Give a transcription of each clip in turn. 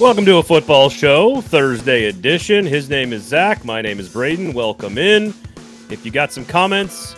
Welcome to a football show, Thursday edition. His name is Zach. My name is Braden. Welcome in. If you got some comments,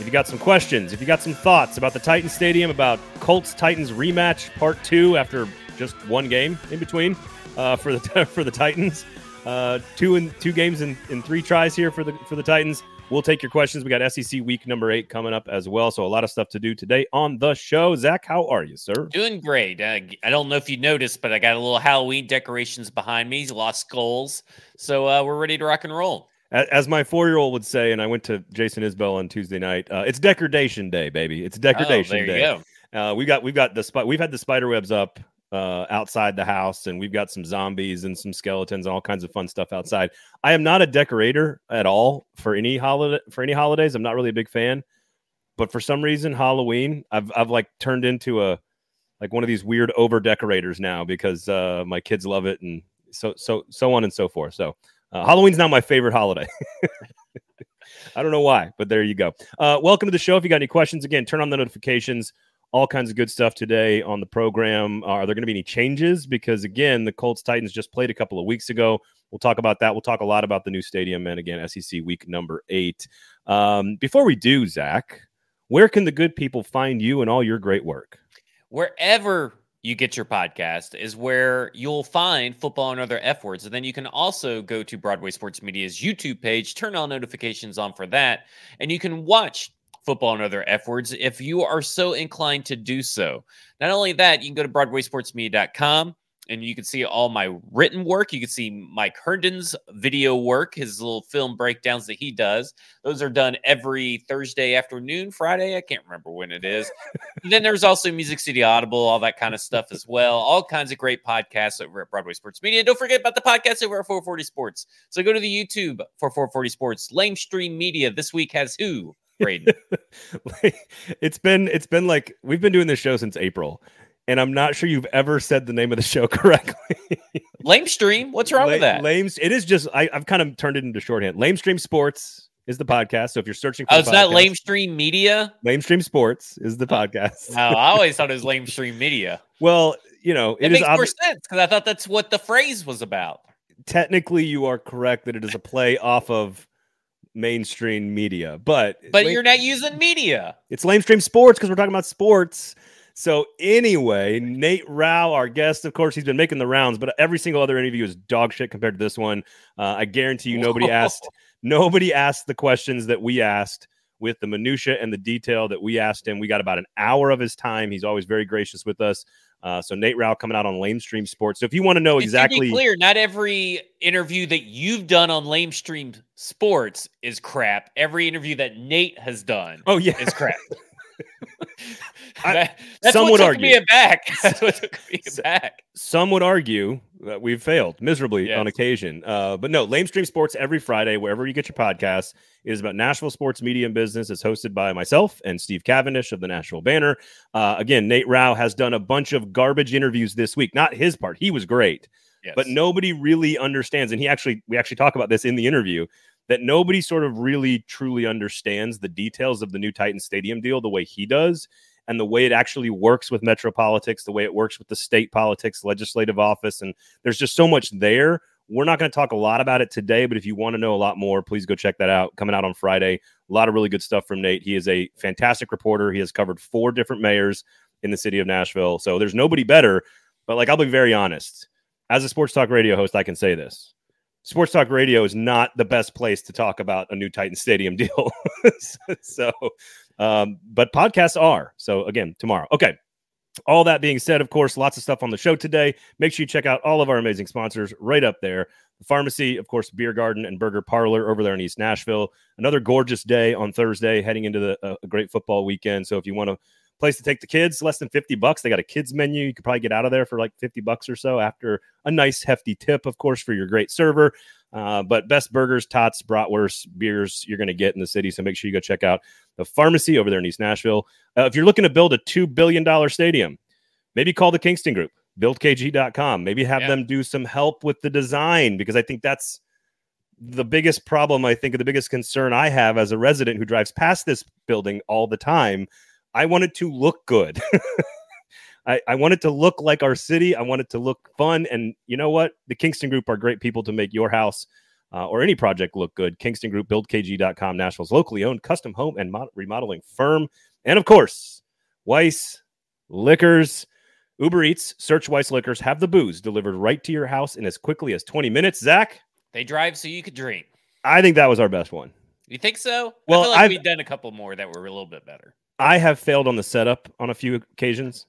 if you got some questions, if you got some thoughts about the Titan Stadium, about Colts Titans rematch part two after just one game in between uh, for the for the Titans, uh, two and two games in, in three tries here for the for the Titans. We'll take your questions. We got SEC week number eight coming up as well. So a lot of stuff to do today on the show. Zach, how are you, sir? Doing great. Uh, I don't know if you noticed, but I got a little Halloween decorations behind me, lost skulls. So uh, we're ready to rock and roll. As my four-year-old would say, and I went to Jason Isbell on Tuesday night. Uh, it's degradation day, baby. It's degradation oh, day. Uh, we got we've got the we've had the spider webs up uh, outside the house, and we've got some zombies and some skeletons and all kinds of fun stuff outside. I am not a decorator at all for any holiday for any holidays. I'm not really a big fan, but for some reason, Halloween, I've I've like turned into a like one of these weird over decorators now because uh, my kids love it and so so so on and so forth. So uh, Halloween's not my favorite holiday. I don't know why, but there you go. Uh, welcome to the show. If you got any questions, again, turn on the notifications all kinds of good stuff today on the program. Uh, are there going to be any changes? Because again, the Colts Titans just played a couple of weeks ago. We'll talk about that. We'll talk a lot about the new stadium and again, SEC week number eight. Um, before we do, Zach, where can the good people find you and all your great work? Wherever you get your podcast is where you'll find football and other F words. And then you can also go to Broadway Sports Media's YouTube page, turn all notifications on for that, and you can watch football and other F words if you are so inclined to do so. Not only that, you can go to BroadwaySportsMedia.com and you can see all my written work. You can see Mike Herndon's video work, his little film breakdowns that he does. Those are done every Thursday afternoon, Friday. I can't remember when it is. then there's also Music City Audible, all that kind of stuff as well. All kinds of great podcasts over at Broadway Sports Media. And don't forget about the podcast over at 440 Sports. So go to the YouTube for 440 Sports. Lamestream Media this week has who? Braden. it's been it's been like we've been doing this show since April, and I'm not sure you've ever said the name of the show correctly. Lame Stream. What's wrong with that? Lame. It is just I, have kind of turned it into shorthand. Lame Stream Sports is the podcast. So if you're searching, for oh, it's not Lame Stream Media. Lame Stream Sports is the oh, podcast. no, I always thought it was Lame Stream Media. Well, you know, it, it makes more sense because I thought that's what the phrase was about. Technically, you are correct that it is a play off of mainstream media. But but lame, you're not using media. It's lamestream sports because we're talking about sports. So anyway, Nate Rau, our guest, of course, he's been making the rounds, but every single other interview is dog shit compared to this one. Uh, I guarantee you, nobody asked nobody asked the questions that we asked with the minutia and the detail that we asked him. We got about an hour of his time. He's always very gracious with us. Uh, so Nate Rau coming out on Lamestream Sports. So if you want to know exactly, clear, not every interview that you've done on Lamestream Sports is crap. Every interview that Nate has done, oh yeah, is crap. I, that's some would argue. me aback. That's what took me aback. Some would argue that we've failed miserably yes. on occasion. Uh, but no, Lamestream Sports every Friday, wherever you get your podcasts, is about Nashville sports media and business. It's hosted by myself and Steve Cavendish of the Nashville Banner. Uh, again, Nate Rau has done a bunch of garbage interviews this week. Not his part; he was great, yes. but nobody really understands. And he actually, we actually talk about this in the interview that nobody sort of really truly understands the details of the new Titan Stadium deal the way he does and the way it actually works with metro politics, the way it works with the state politics, legislative office. And there's just so much there. We're not going to talk a lot about it today, but if you want to know a lot more, please go check that out. Coming out on Friday. A lot of really good stuff from Nate. He is a fantastic reporter. He has covered four different mayors in the city of Nashville. So there's nobody better. But like, I'll be very honest. As a sports talk radio host, I can say this Sports Talk Radio is not the best place to talk about a new Titan Stadium deal. so, um, but podcasts are. So, again, tomorrow. Okay. All that being said, of course, lots of stuff on the show today. Make sure you check out all of our amazing sponsors right up there. The pharmacy, of course, beer garden and burger parlor over there in East Nashville. Another gorgeous day on Thursday, heading into the, uh, a great football weekend. So, if you want to place to take the kids less than 50 bucks. They got a kids menu. You could probably get out of there for like 50 bucks or so after a nice hefty tip of course for your great server. Uh, but best burgers tots bratwurst beers you're going to get in the city. So make sure you go check out the pharmacy over there in east nashville. Uh, if you're looking to build a $2 billion stadium maybe call the kingston group buildkg.com maybe have yeah. them do some help with the design because i think that's the biggest problem i think the biggest concern i have as a resident who drives past this building all the time I want it to look good. I, I want it to look like our city. I want it to look fun. And you know what? The Kingston Group are great people to make your house uh, or any project look good. Kingston Group, buildkg.com, Nashville's locally owned custom home and mod- remodeling firm. And of course, Weiss Liquors. Uber Eats, search Weiss Liquors, have the booze delivered right to your house in as quickly as 20 minutes. Zach? They drive so you could drink. I think that was our best one. You think so? Well, I feel like I've- we've done a couple more that were a little bit better. I have failed on the setup on a few occasions.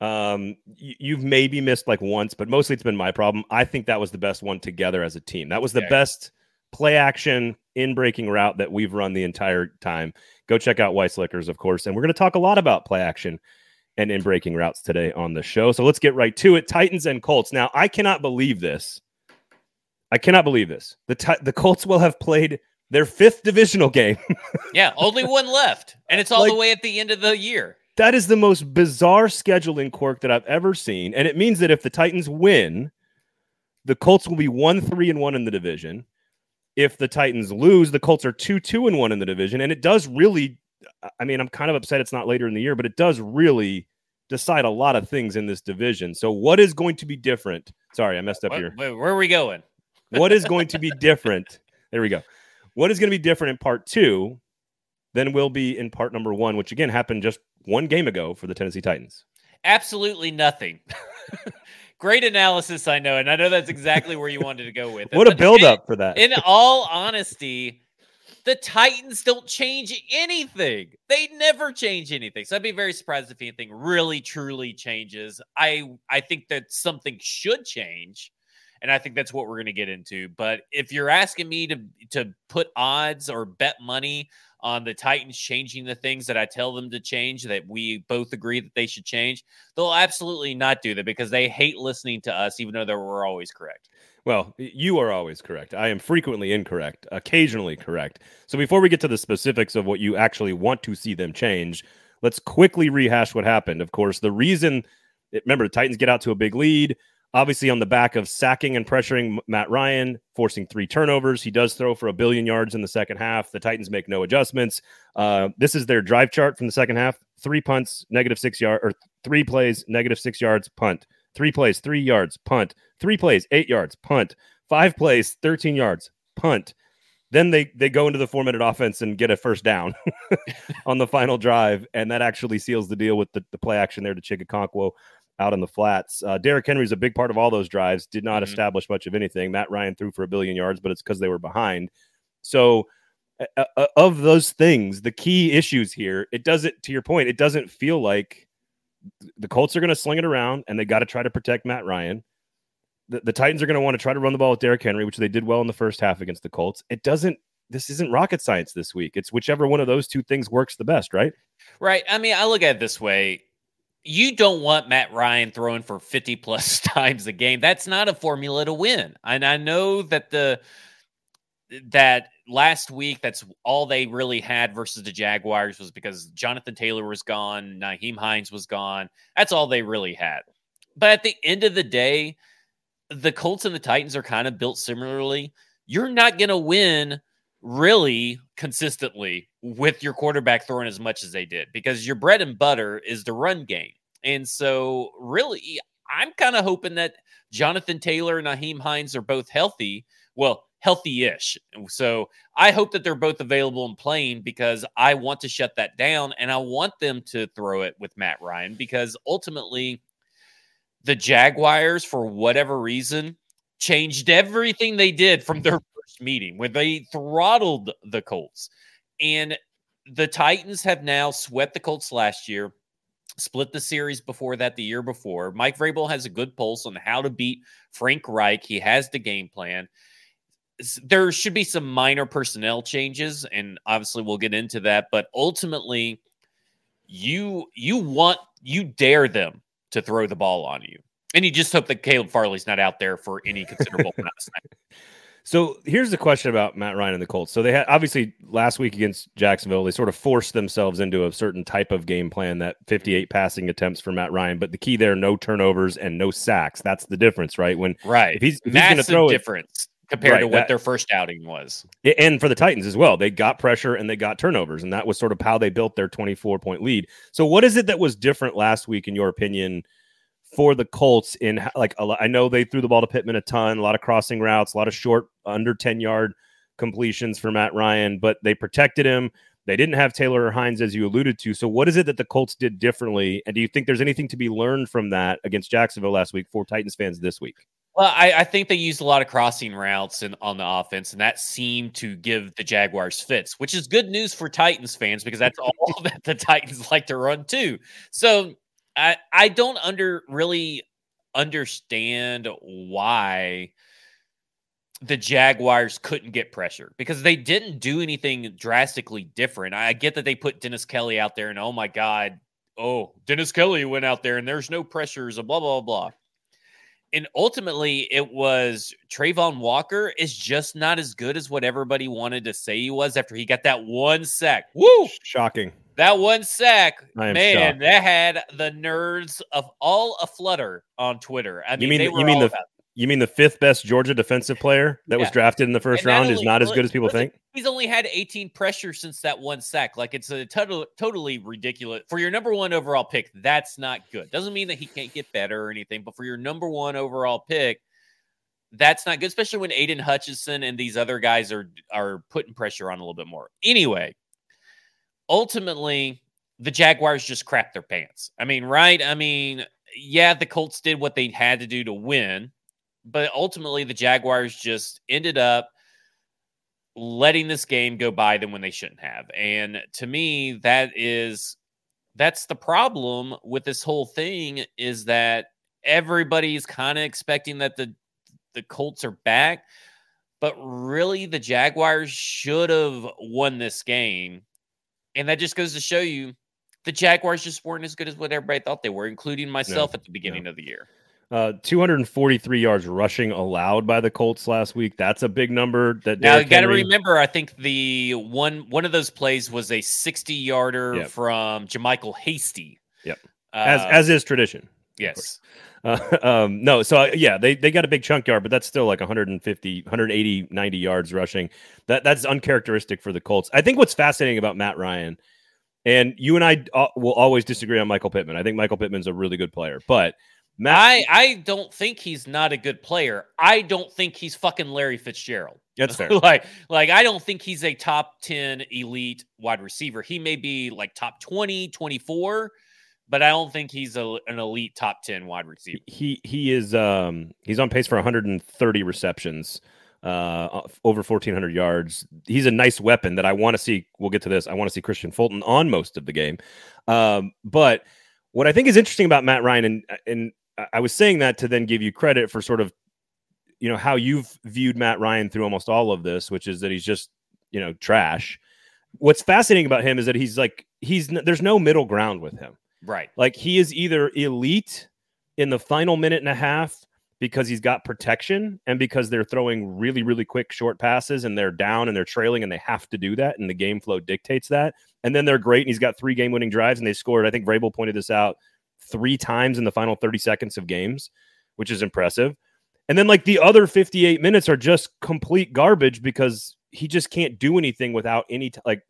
Um, y- you've maybe missed like once, but mostly it's been my problem. I think that was the best one together as a team. That was the Okay. best play action in breaking route that we've run the entire time. Go check out Weiss Liquors, of course. And we're going to talk a lot about play action and in breaking routes today on the show. So let's get right to it. Titans and Colts. Now, I cannot believe this. I cannot believe this. The Ti- the Colts will have played their fifth divisional game. Yeah, only one left, and it's all the way at the end of the year. That is the most bizarre scheduling quirk that I've ever seen. And it means that if the Titans win, the Colts will be 1 3 and 1 in the division. If the Titans lose, the Colts are 2 2 and 1 in the division. And it does really, I mean, I'm kind of upset it's not later in the year, but it does really decide a lot of things in this division. So, what is going to be different? Sorry, I messed up What- here. where are we going? What is going to be different? There we go. What is going to be different in part two than will be in part number one, which again happened just one game ago for the Tennessee Titans? Absolutely nothing. Great analysis, I know, and I know that's exactly where you wanted to go with it. What a but build in- up for that. In all honesty, the Titans don't change anything. They never change anything. So I'd be very surprised if anything really truly changes. I I think that something should change. And I think that's what we're going to get into. But if you're asking me to to put odds or bet money on the Titans changing the things that I tell them to change, that we both agree that they should change, they'll absolutely not do that because they hate listening to us, even though we're always correct. Well, you are always correct. I am frequently incorrect, occasionally correct. So before we get to the specifics of what you actually want to see them change, let's quickly rehash what happened. Of course, the reason, remember, the Titans get out to a big lead, obviously on the back of sacking and pressuring Matt Ryan, forcing three turnovers. He does throw for a billion yards in the second half. The Titans make no adjustments. Uh, this is their drive chart from the second half: three punts, negative six yard, or three plays, negative six yards, punt. Three plays, three yards, punt. Three plays, eight yards, punt. Five plays, 13 yards, punt. Then they they go into the four minute offense and get a first down on the final drive, and that actually seals the deal with the, the play action there to Chig Okonkwo out on the flats. Uh, Derrick Henry is a big part of all those drives. Did not Mhm. establish much of anything. Matt Ryan threw for a billion yards, but it's because they were behind. So, uh, uh, of those things, the key issues here, it doesn't. To your point, it doesn't feel like the Colts are going to sling it around, and they got to try to protect Matt Ryan. The, the Titans are going to want to try to run the ball with Derrick Henry, which they did well in the first half against the Colts. It doesn't. This isn't rocket science this week. It's whichever one of those two things works the best, right? Right. I mean, I look at it this way. You don't want Matt Ryan throwing for 50 plus times a game. That's not a formula to win. And I know that the that last week that's all they really had versus the Jaguars was because Jonathan Taylor was gone, Nyheim Hines was gone. That's all they really had. But at the end of the day, the Colts and the Titans are kind of built similarly. You're not going to win really consistently with your quarterback throwing as much as they did because your bread and butter is the run game. And so, really, I'm kind of hoping that Jonathan Taylor and Nyheim Hines are both healthy. Well, healthy ish. So, I hope that they're both available and playing because I want to shut that down and I want them to throw it with Matt Ryan because ultimately, the Jaguars, for whatever reason, changed everything they did from their first meeting when they throttled the Colts. And the Titans have now swept the Colts last year, split the series before that the year before. Mike Vrabel has a good pulse on how to beat Frank Reich. He has the game plan. There should be some minor personnel changes, and obviously we'll get into that. But ultimately, you you want you dare them to throw the ball on you. And you just hope that Caleb Farley's not out there for any considerable amount of snaps. So here's the question about Matt Ryan and the Colts. So they had obviously last week against Jacksonville, they sort of forced themselves into a certain type of game plan that 58 passing attempts for Matt Ryan. But the key there, no turnovers and no sacks. That's the difference, right? When Right. if he's, if he's going to Massive throw it, difference compared right, to what that, their first outing was. And for the Titans as well, they got pressure and they got turnovers, and that was sort of how they built their 24 point lead. So, what is it that was different last week, in your opinion, for the Colts? In like, I know they threw the ball to Pittman a ton, a lot of crossing routes, a lot of short, under 10 yard completions for Matt Ryan, but they protected him. They didn't have Taylor or Hines, as you alluded to. So, what is it that the Colts did differently? And do you think there's anything to be learned from that against Jacksonville last week for Titans fans this week? Well, I, I, think they used a lot of crossing routes in, on the offense, and that seemed to give the Jaguars fits, which is good news for Titans fans because that's all that the Titans like to run too. So I I don't under really understand why the Jaguars couldn't get pressure because they didn't do anything drastically different. I get that they put Dennis Kelly out there, and oh my god, oh Dennis Kelly went out there, and there's no pressures, and blah blah blah and ultimately it was Travon Walker is just not as good as what everybody wanted to say he was after he got that one sack. Woo! Shocking. That one sack, man, shocked. that had the nerds of all a flutter on Twitter. I mean, you mean you mean the you mean the fifth best Georgia defensive player that yeah. was drafted in the first round only, is not as good as people think? He's only had 18 pressures since that one sack. Like it's a total, totally ridiculous for your number one overall pick. That's not good. Doesn't mean that he can't get better or anything, but for your number one overall pick, that's not good, especially when Aidan Hutchinson and these other guys are are putting pressure on a little bit more. Anyway, ultimately, the Jaguars just crapped their pants. I mean, right? I mean, yeah, the Colts did what they had to do to win but ultimately the Jaguars just ended up letting this game go by them when they shouldn't have. And to me, that is that's the problem with this whole thing is that everybody's kind of expecting that the the Colts are back, but really the Jaguars should have won this game. And that just goes to show you the Jaguars just weren't as good as what everybody thought they were, including myself no, at the beginning no. of the year. Uh, 243 yards rushing allowed by the Colts last week. That's a big number. That now you got to remember. I think the one one of those plays was a 60 yarder yep. from JaMycal Hasty. Yep. Uh, as as is tradition. Yes. Uh, um, no, so uh, yeah, they, they got a big chunk yard, but that's still like 150, 180, 90 yards rushing. That that's uncharacteristic for the Colts. I think what's fascinating about Matt Ryan, and you and I uh, will always disagree on Michael Pittman. I think Michael Pittman's a really good player, but Matt, I, I don't think he's not a good player. I don't think he's fucking Larry Fitzgerald. That's fair. like, like I don't think he's a top 10 elite wide receiver. He may be like top 20, 24, but I don't think he's a, an elite top 10 wide receiver. He he is um he's on pace for 130 receptions, uh over 1400 yards. He's a nice weapon that I want to see. We'll get to this. I want to see Kristian Fulton on most of the game. Um, but what I think is interesting about Matt Ryan and and I was saying that to then give you credit for sort of, you know, how you've viewed Matt Ryan through almost all of this, which is that he's just, you know, trash. What's fascinating about him is that he's like, he's, there's no middle ground with him. Right. Like he is either elite in the final minute and a half because he's got protection and because they're throwing really, really quick short passes and they're down and they're trailing and they have to do that. And the game flow dictates that. And then they're great. And he's got three game winning drives and they scored. I think Vrabel pointed this out three times in the final 30 seconds of games, which is impressive. And then like the other 58 minutes are just complete garbage because he just can't do anything without any t- like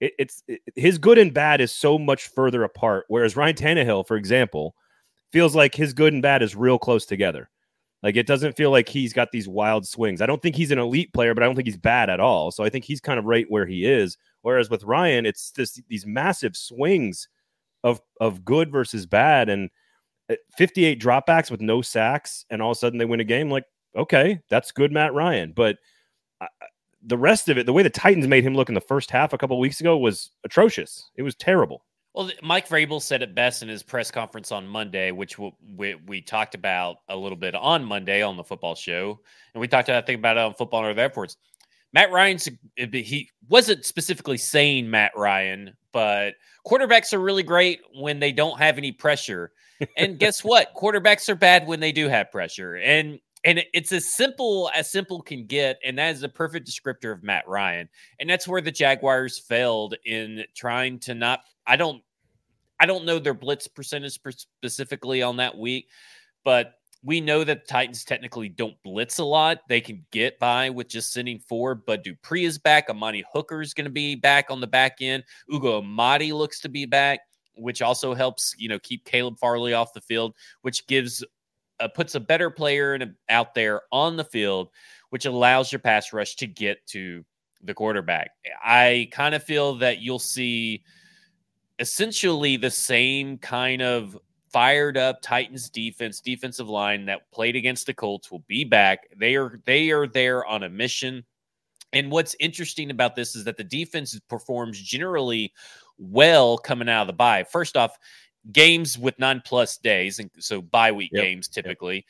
it, it's it, his good and bad is so much further apart. Whereas Ryan Tannehill, for example, feels like his good and bad is real close together. Like it doesn't feel like he's got these wild swings. I don't think he's an elite player, but I don't think he's bad at all. So I think he's kind of right where he is. Whereas with Ryan, it's this these massive swings of of good versus bad. And uh, 58 dropbacks with no sacks and all of a sudden they win a game like okay that's good matt ryan. But uh, the rest of it the way the titans made him look in the first half a couple weeks ago was atrocious. It was terrible. Well mike vrabel said it best in his press conference on monday which we, we, we talked about a little bit on monday on the football show. And we talked about, i think about it on football and other F words matt ryan's eh, he wasn't specifically saying matt ryan but quarterbacks are really great when they don't have any pressure. And guess what? Quarterbacks are bad when they do have pressure. And and it's as simple as simple can get and that is a perfect descriptor of Matt Ryan. And that's where the Jaguars failed in trying to not I don't I don't know their blitz percentage specifically on that week, but we know that the Titans technically don't blitz a lot. They can get by with just sending four. Bud Dupree is back. Amani Hooker is going to be back on the back end. Ugo Amadi looks to be back, which also helps you know keep Caleb Farley off the field, which gives uh, puts a better player in, out there on the field, which allows your pass rush to get to the quarterback. I kind of feel that you'll see essentially the same kind of fired up Titans defense, defensive line that played against the Colts will be back. They are they are there on a mission. And what's interesting about this is that the defense performs generally well coming out of the bye. First off, games with nine plus days, and so bye week yep. games typically.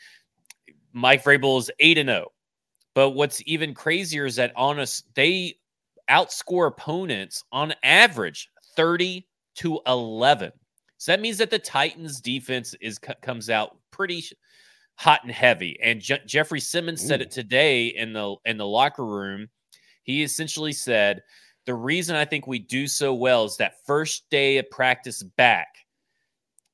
Yep. Mike Vrabel is eight and zero. Oh. But what's even crazier is that on us they outscore opponents on average thirty to eleven. So that means that the Titans defense is comes out pretty hot and heavy. And Je- Jeffrey Simmons Ooh. said it today in the in the locker room. He essentially said the reason I think we do so well is that first day of practice back.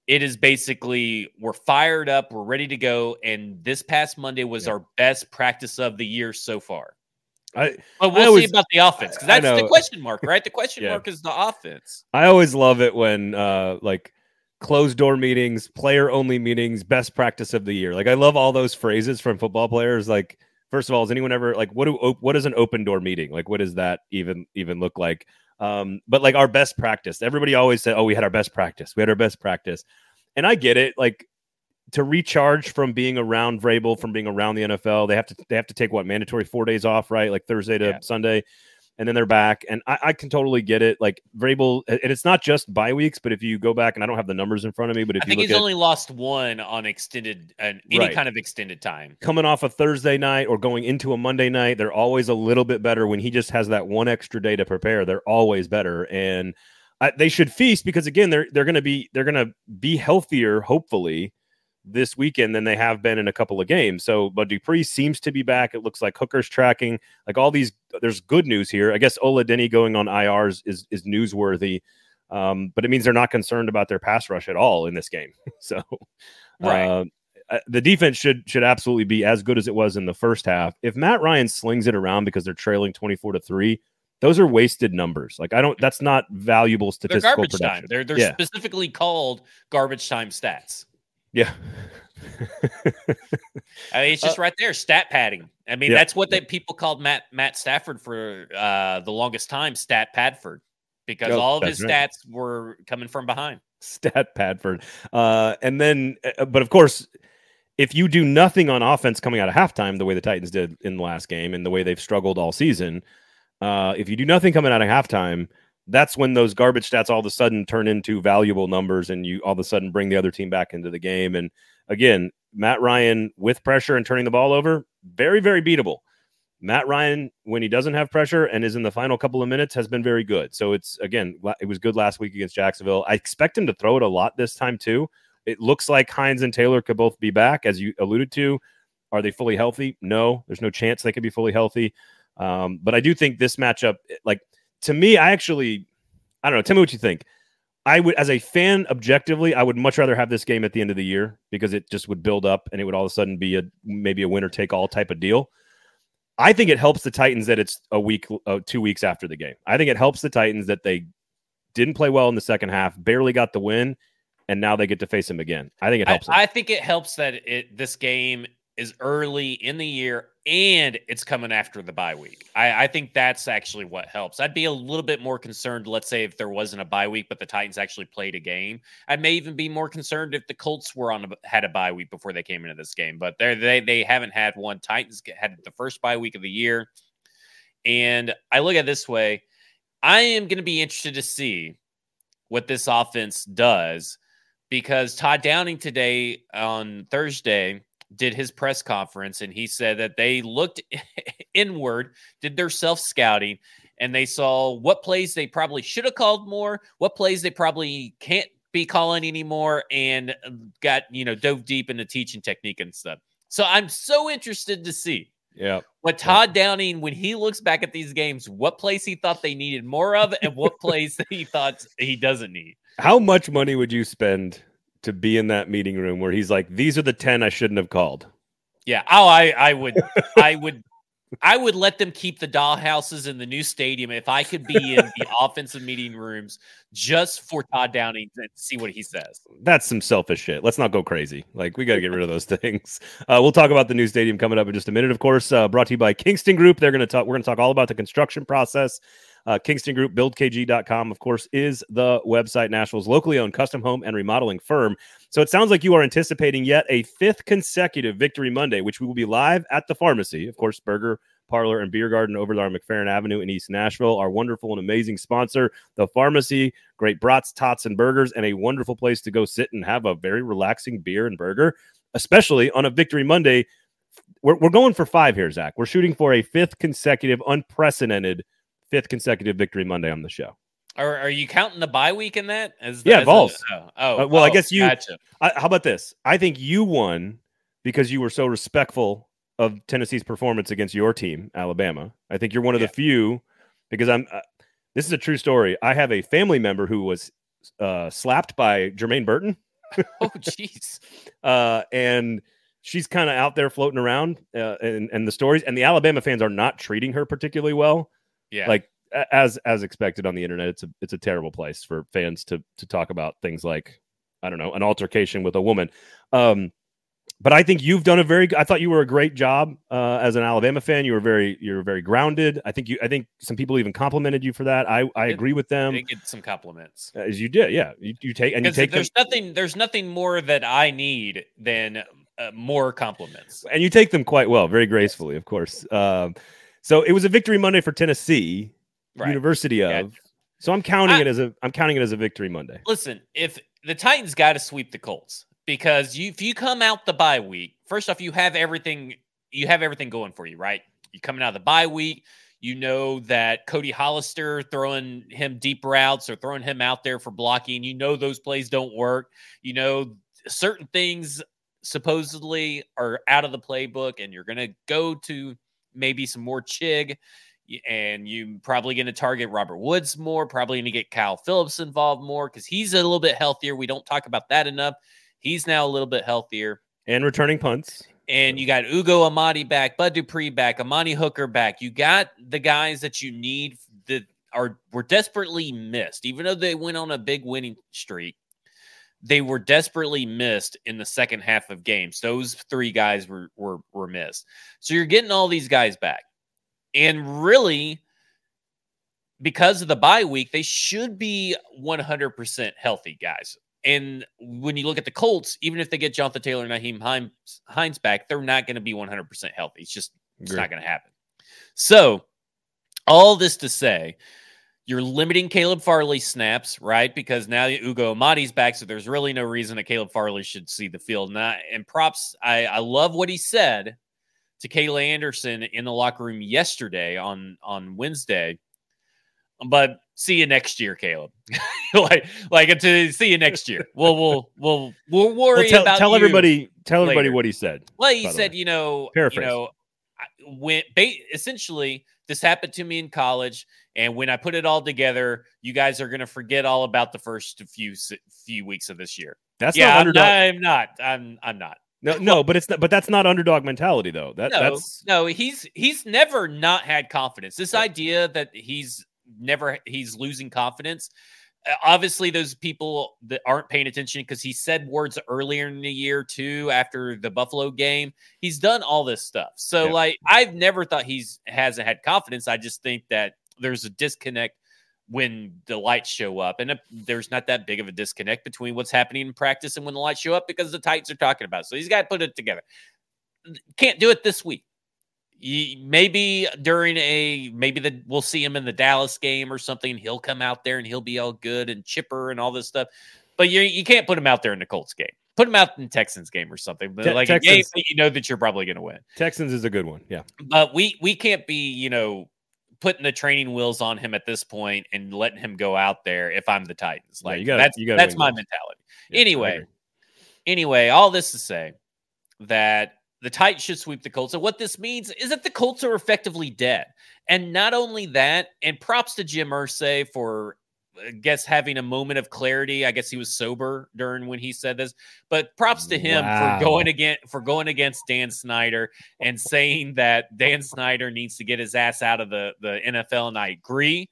It is basically we're fired up, we're ready to go, and this past Monday was yeah. our best practice of the year so far. I, but we'll I always, see about the offense because that's the question mark, right? The question yeah. mark is the offense. I always love it when, uh, like, closed door meetings, player only meetings, best practice of the year. Like I love all those phrases from football players. Like, first of all, is anyone ever like what do what is an open door meeting? Like, what does that even even look like? Um, but like our best practice, everybody always said, "Oh, we had our best practice. We had our best practice," and I get it. Like to recharge from being around Vrabel, from being around the NFL, they have to they have to take what mandatory four days off, right? Like Thursday to yeah. Sunday and then they're back. And I, I, can totally get it. Like Vrabel, and it's not just bye weeks, but if you go back, and I don't have the numbers in front of me, but if I think he's at, only lost one on extended, uh, any right. kind of extended time. Coming off a Thursday night or going into a Monday night, they're always a little bit better when he just has that one extra day to prepare. They're always better, and I, they should feast because again, they're they're going to be they're going to be healthier, hopefully this weekend than they have been in a couple of games. So, but Dupree seems to be back. It looks like Hooker's tracking. Like all these, there's good news here. I guess Ola Adeniyi going on IRs is is newsworthy, um, but it means they're not concerned about their pass rush at all in this game. so, right. Uh, uh, the defense should should absolutely be as good as it was in the first half. If Matt Ryan slings it around because they're trailing 24 to 3, those are wasted numbers. Like I don't that's not valuable statistical they're garbage production. Time. They're they're yeah. specifically called garbage time stats. Yeah. I mean, it's just uh, right there, stat padding. I mean, yeah, that's what they people called Matt Matt Stafford for uh, the longest time, Stat Padford, because oh, all of his right. stats were coming from behind. Stat Padford, uh, and then, uh, but of course, if you do nothing on offense coming out of halftime, the way the Titans did in the last game, and the way they've struggled all season, uh, if you do nothing coming out of halftime, that's when those garbage stats all of a sudden turn into valuable numbers and you all of a sudden bring the other team back into the game. And again, Matt Ryan with pressure and turning the ball over, very, very beatable. Matt Ryan, when he doesn't have pressure and is in the final couple of minutes, has been very good. So it's again, it was good last week against Jacksonville. I expect him to throw it a lot this time too. It looks like Hines and Taylor could both be back, as you alluded to. Are they fully healthy? No, there's no chance they could be fully healthy. Um, but I do think this matchup, like to me, I actually, I don't know. Tell me what you think. I would, as a fan, objectively, I would much rather have this game at the end of the year because it just would build up and it would all of a sudden be a maybe a winner take all type of deal. I think it helps the Titans that it's a week, uh, two weeks after the game. I think it helps the Titans that they didn't play well in the second half, barely got the win, and now they get to face him again. I think it helps. I, I think it helps that it this game is early in the year and it's coming after the bye week. I, I, think that's actually what helps. I'd be a little bit more concerned, let's say, if there wasn't a bye week, but the Titans actually played a game. I may even be more concerned if the Colts were on a, had a bye week before they came into this game, but they they they haven't had one. Titans had the first bye week of the year, and I look at this way. I am going to be interested to see what this offense does because Todd Downing today on Thursday did his press conference and he said that they looked inward, did their self scouting, and they saw what plays they probably should have called more, what plays they probably can't be calling anymore, and got, you know, dove deep into teaching technique and stuff. So I'm so interested to see. Yeah. What Todd Downing, when he looks back at these games, what plays he thought they needed more of and what plays he thought he doesn't need. How much money would you spend to be in that meeting room where he's like, "These are the ten I shouldn't have called." Yeah. Oh, I I would I would I would let them keep the dollhouses in the new stadium if I could be in the offensive meeting rooms just for Todd Downing and see what he says. That's some selfish shit. Let's not go crazy. Like we got to get rid of those things. Uh, we'll talk about the new stadium coming up in just a minute. Of course, uh, brought to you by Kingston Group. They're going to talk. We're going to talk all about the construction process. Uh, Kingston Group, buildkg.com, of course, is the website Nashville's locally owned custom home and remodeling firm. So it sounds like you are anticipating yet a fifth consecutive Victory Monday, which we will be live at the pharmacy. Of course, Burger Parlor and Beer Garden over there on McFerrin Avenue in East Nashville. Our wonderful and amazing sponsor, the pharmacy, great brats, tots, and burgers, and a wonderful place to go sit and have a very relaxing beer and burger, especially on a Victory Monday. We're, we're going for five here, Zach. We're shooting for a fifth consecutive, unprecedented fifth consecutive Victory Monday on the show. Are, are you counting the bye week in that? As the, yeah, Vols. oh, oh uh, well, oh, I guess you. Gotcha. I, how about this? I think you won because you were so respectful of Tennessee's performance against your team, Alabama. I think you're one of yeah. the few because I'm. Uh, this is a true story. I have a family member who was uh, slapped by Jermaine Burton. oh, jeez. uh, and she's kind of out there floating around, uh, and and the stories and the Alabama fans are not treating her particularly well. Yeah, like as as expected on the internet, it's a it's a terrible place for fans to to talk about things like I don't know an altercation with a woman. Um, but I think you've done a very. I thought you were a great job uh, as an Alabama fan. You were very, you were very grounded. I think you. I think some people even complimented you for that. I, I agree with them. They get some compliments as you did. Yeah, you, you take and you take. There's them, nothing. There's nothing more that I need than uh, more compliments. And you take them quite well, very gracefully, of course. Um, so it was a victory Monday for Tennessee, right. University of. So I'm counting I, it as a. I'm counting it as a victory Monday. Listen, if the Titans got to sweep the Colts because you, if you come out the bye week, first off, you have everything you have everything going for you, right? You're coming out of the bye week, you know that Cody Hollister throwing him deep routes or throwing him out there for blocking. You know those plays don't work. You know certain things supposedly are out of the playbook, and you're going to go to maybe some more Chig, and you probably going to target Robert Woods more. Probably going to get Kyle Philips involved more because he's a little bit healthier. We don't talk about that enough. He's now a little bit healthier and returning punts. And you got Ugo Amadi back, Bud Dupree back, Amani Hooker back. You got the guys that you need that are were desperately missed, even though they went on a big winning streak. They were desperately missed in the second half of games. Those three guys were were were missed. So you're getting all these guys back, and really, because of the bye week, they should be 100% healthy guys. And when you look at the Colts, even if they get Jonathan Taylor and Hines, Hines back, they're not going to be 100% healthy. It's just it's not going to happen. So, all this to say, you're limiting Caleb Farley snaps, right? Because now Ugo Amadi's back, so there's really no reason that Caleb Farley should see the field. And, I, and props, I, I love what he said to Kayla Anderson in the locker room yesterday on on Wednesday. But see you next year, Caleb. like, like to see you next year. We'll we'll we'll we'll worry well, tell, about. Tell everybody. Tell later. everybody what he said. Well, he said, you know, Paraphrase. you know, when essentially this happened to me in college, and when I put it all together, you guys are going to forget all about the first few few weeks of this year. That's yeah, not underdog. I'm not. I'm I'm not. No, no, but it's not, but that's not underdog mentality though. That no, that's no. He's he's never not had confidence. This idea that he's never he's losing confidence. Uh, obviously, those people that aren't paying attention because he said words earlier in the year too. After the Buffalo game, he's done all this stuff. So, yeah. like, I've never thought he's hasn't had confidence. I just think that there's a disconnect when the lights show up, and uh, there's not that big of a disconnect between what's happening in practice and when the lights show up because the Titans are talking about. It. So he's got to put it together. Can't do it this week maybe during a maybe the we'll see him in the Dallas game or something. He'll come out there and he'll be all good and chipper and all this stuff. But you you can't put him out there in the Colts game. Put him out in the Texans game or something. But Te- like Texans, a game that you know that you're probably going to win. Texans is a good one. Yeah. But we we can't be you know putting the training wheels on him at this point and letting him go out there if I'm the Titans. Like yeah, gotta, that's that's my mentality. Yeah, anyway, anyway, all this to say that the Titans should sweep the Colts. And what this means is that the Colts are effectively dead. And not only that, and props to Jim Irsay for I guess having a moment of clarity. I guess he was sober during when he said this. But props to him wow. for going against for going against Dan Snyder and saying that Dan Snyder needs to get his ass out of the the NFL. And I agree.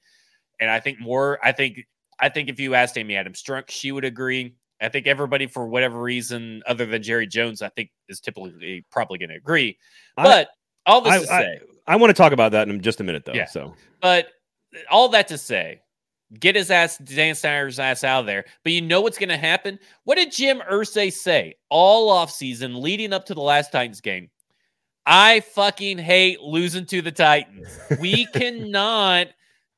And I think more. I think I think if you asked Amy Adams Strunk, she would agree. I think everybody, for whatever reason, other than Jerry Jones, I think is typically probably going to agree. But I, all this I, to say, I, I want to talk about that in just a minute, though. Yeah. So, but all that to say, get his ass, Dan Snyder's ass out of there. But you know what's going to happen? What did Jim Irsay say all off season leading up to the last Titans game? I fucking hate losing to the Titans. We cannot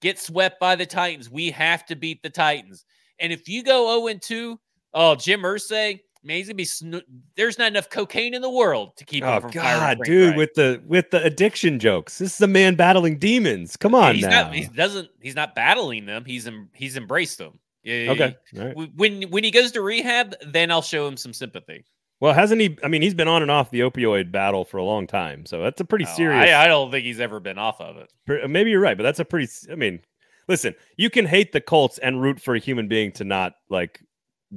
get swept by the Titans. We have to beat the Titans. And if you go 0 2, oh, Jim Irsay, Gonna be. Sno- There's not enough cocaine in the world to keep. Him. Oh God, dude, with the with the addiction jokes. This is a man battling demons. Come on, he's now. Not, he doesn't. He's not battling them. He's em, he's embraced them. Yeah. Okay. Right. When when he goes to rehab, then I'll show him some sympathy. Well, hasn't he? I mean, he's been on and off the opioid battle for a long time, so that's a pretty oh, serious. I, I, don't think he's ever been off of it. Uh, maybe you're right, but that's a pretty. I mean, listen, you can hate the Colts and root for a human being to not like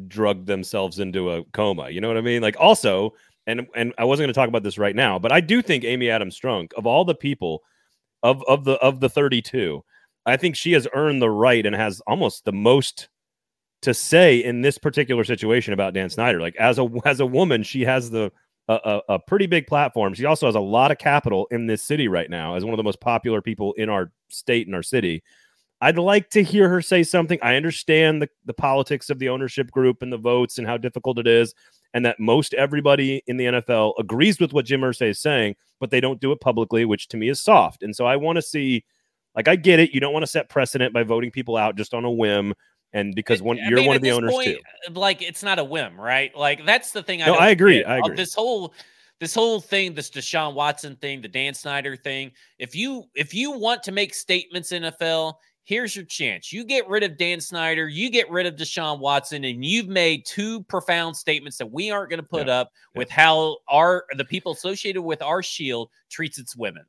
drug themselves into a coma. You know what I mean? Like also, and and I wasn't going to talk about this right now, but I do think Amy Adams Strunk, of all the people of of the of the 32, I think she has earned the right and has almost the most to say in this particular situation about Dan Snyder. Like as a as a woman, she has the a, a, pretty big platform. She also has a lot of capital in this city right now as one of the most popular people in our state and our city. I'd like to hear her say something. I understand the, the politics of the ownership group and the votes and how difficult it is, and that most everybody in the NFL agrees with what Jim Irsay is saying, but they don't do it publicly, which to me is soft. And so I want to see, like, I get it. You don't want to set precedent by voting people out just on a whim. And because one, I you're mean, one of the owners point, too. Uh, like, it's not a whim, right? Like, that's the thing. I no, I agree. Get. I agree. This whole this whole thing, this Deshaun Watson thing, the Dan Snyder thing. If you if you want to make statements NFL, here's your chance. You get rid of Dan Snyder, you get rid of Deshaun Watson, and you've made two profound statements that we aren't going to put yeah. up with how our the people associated with our shield treats its women.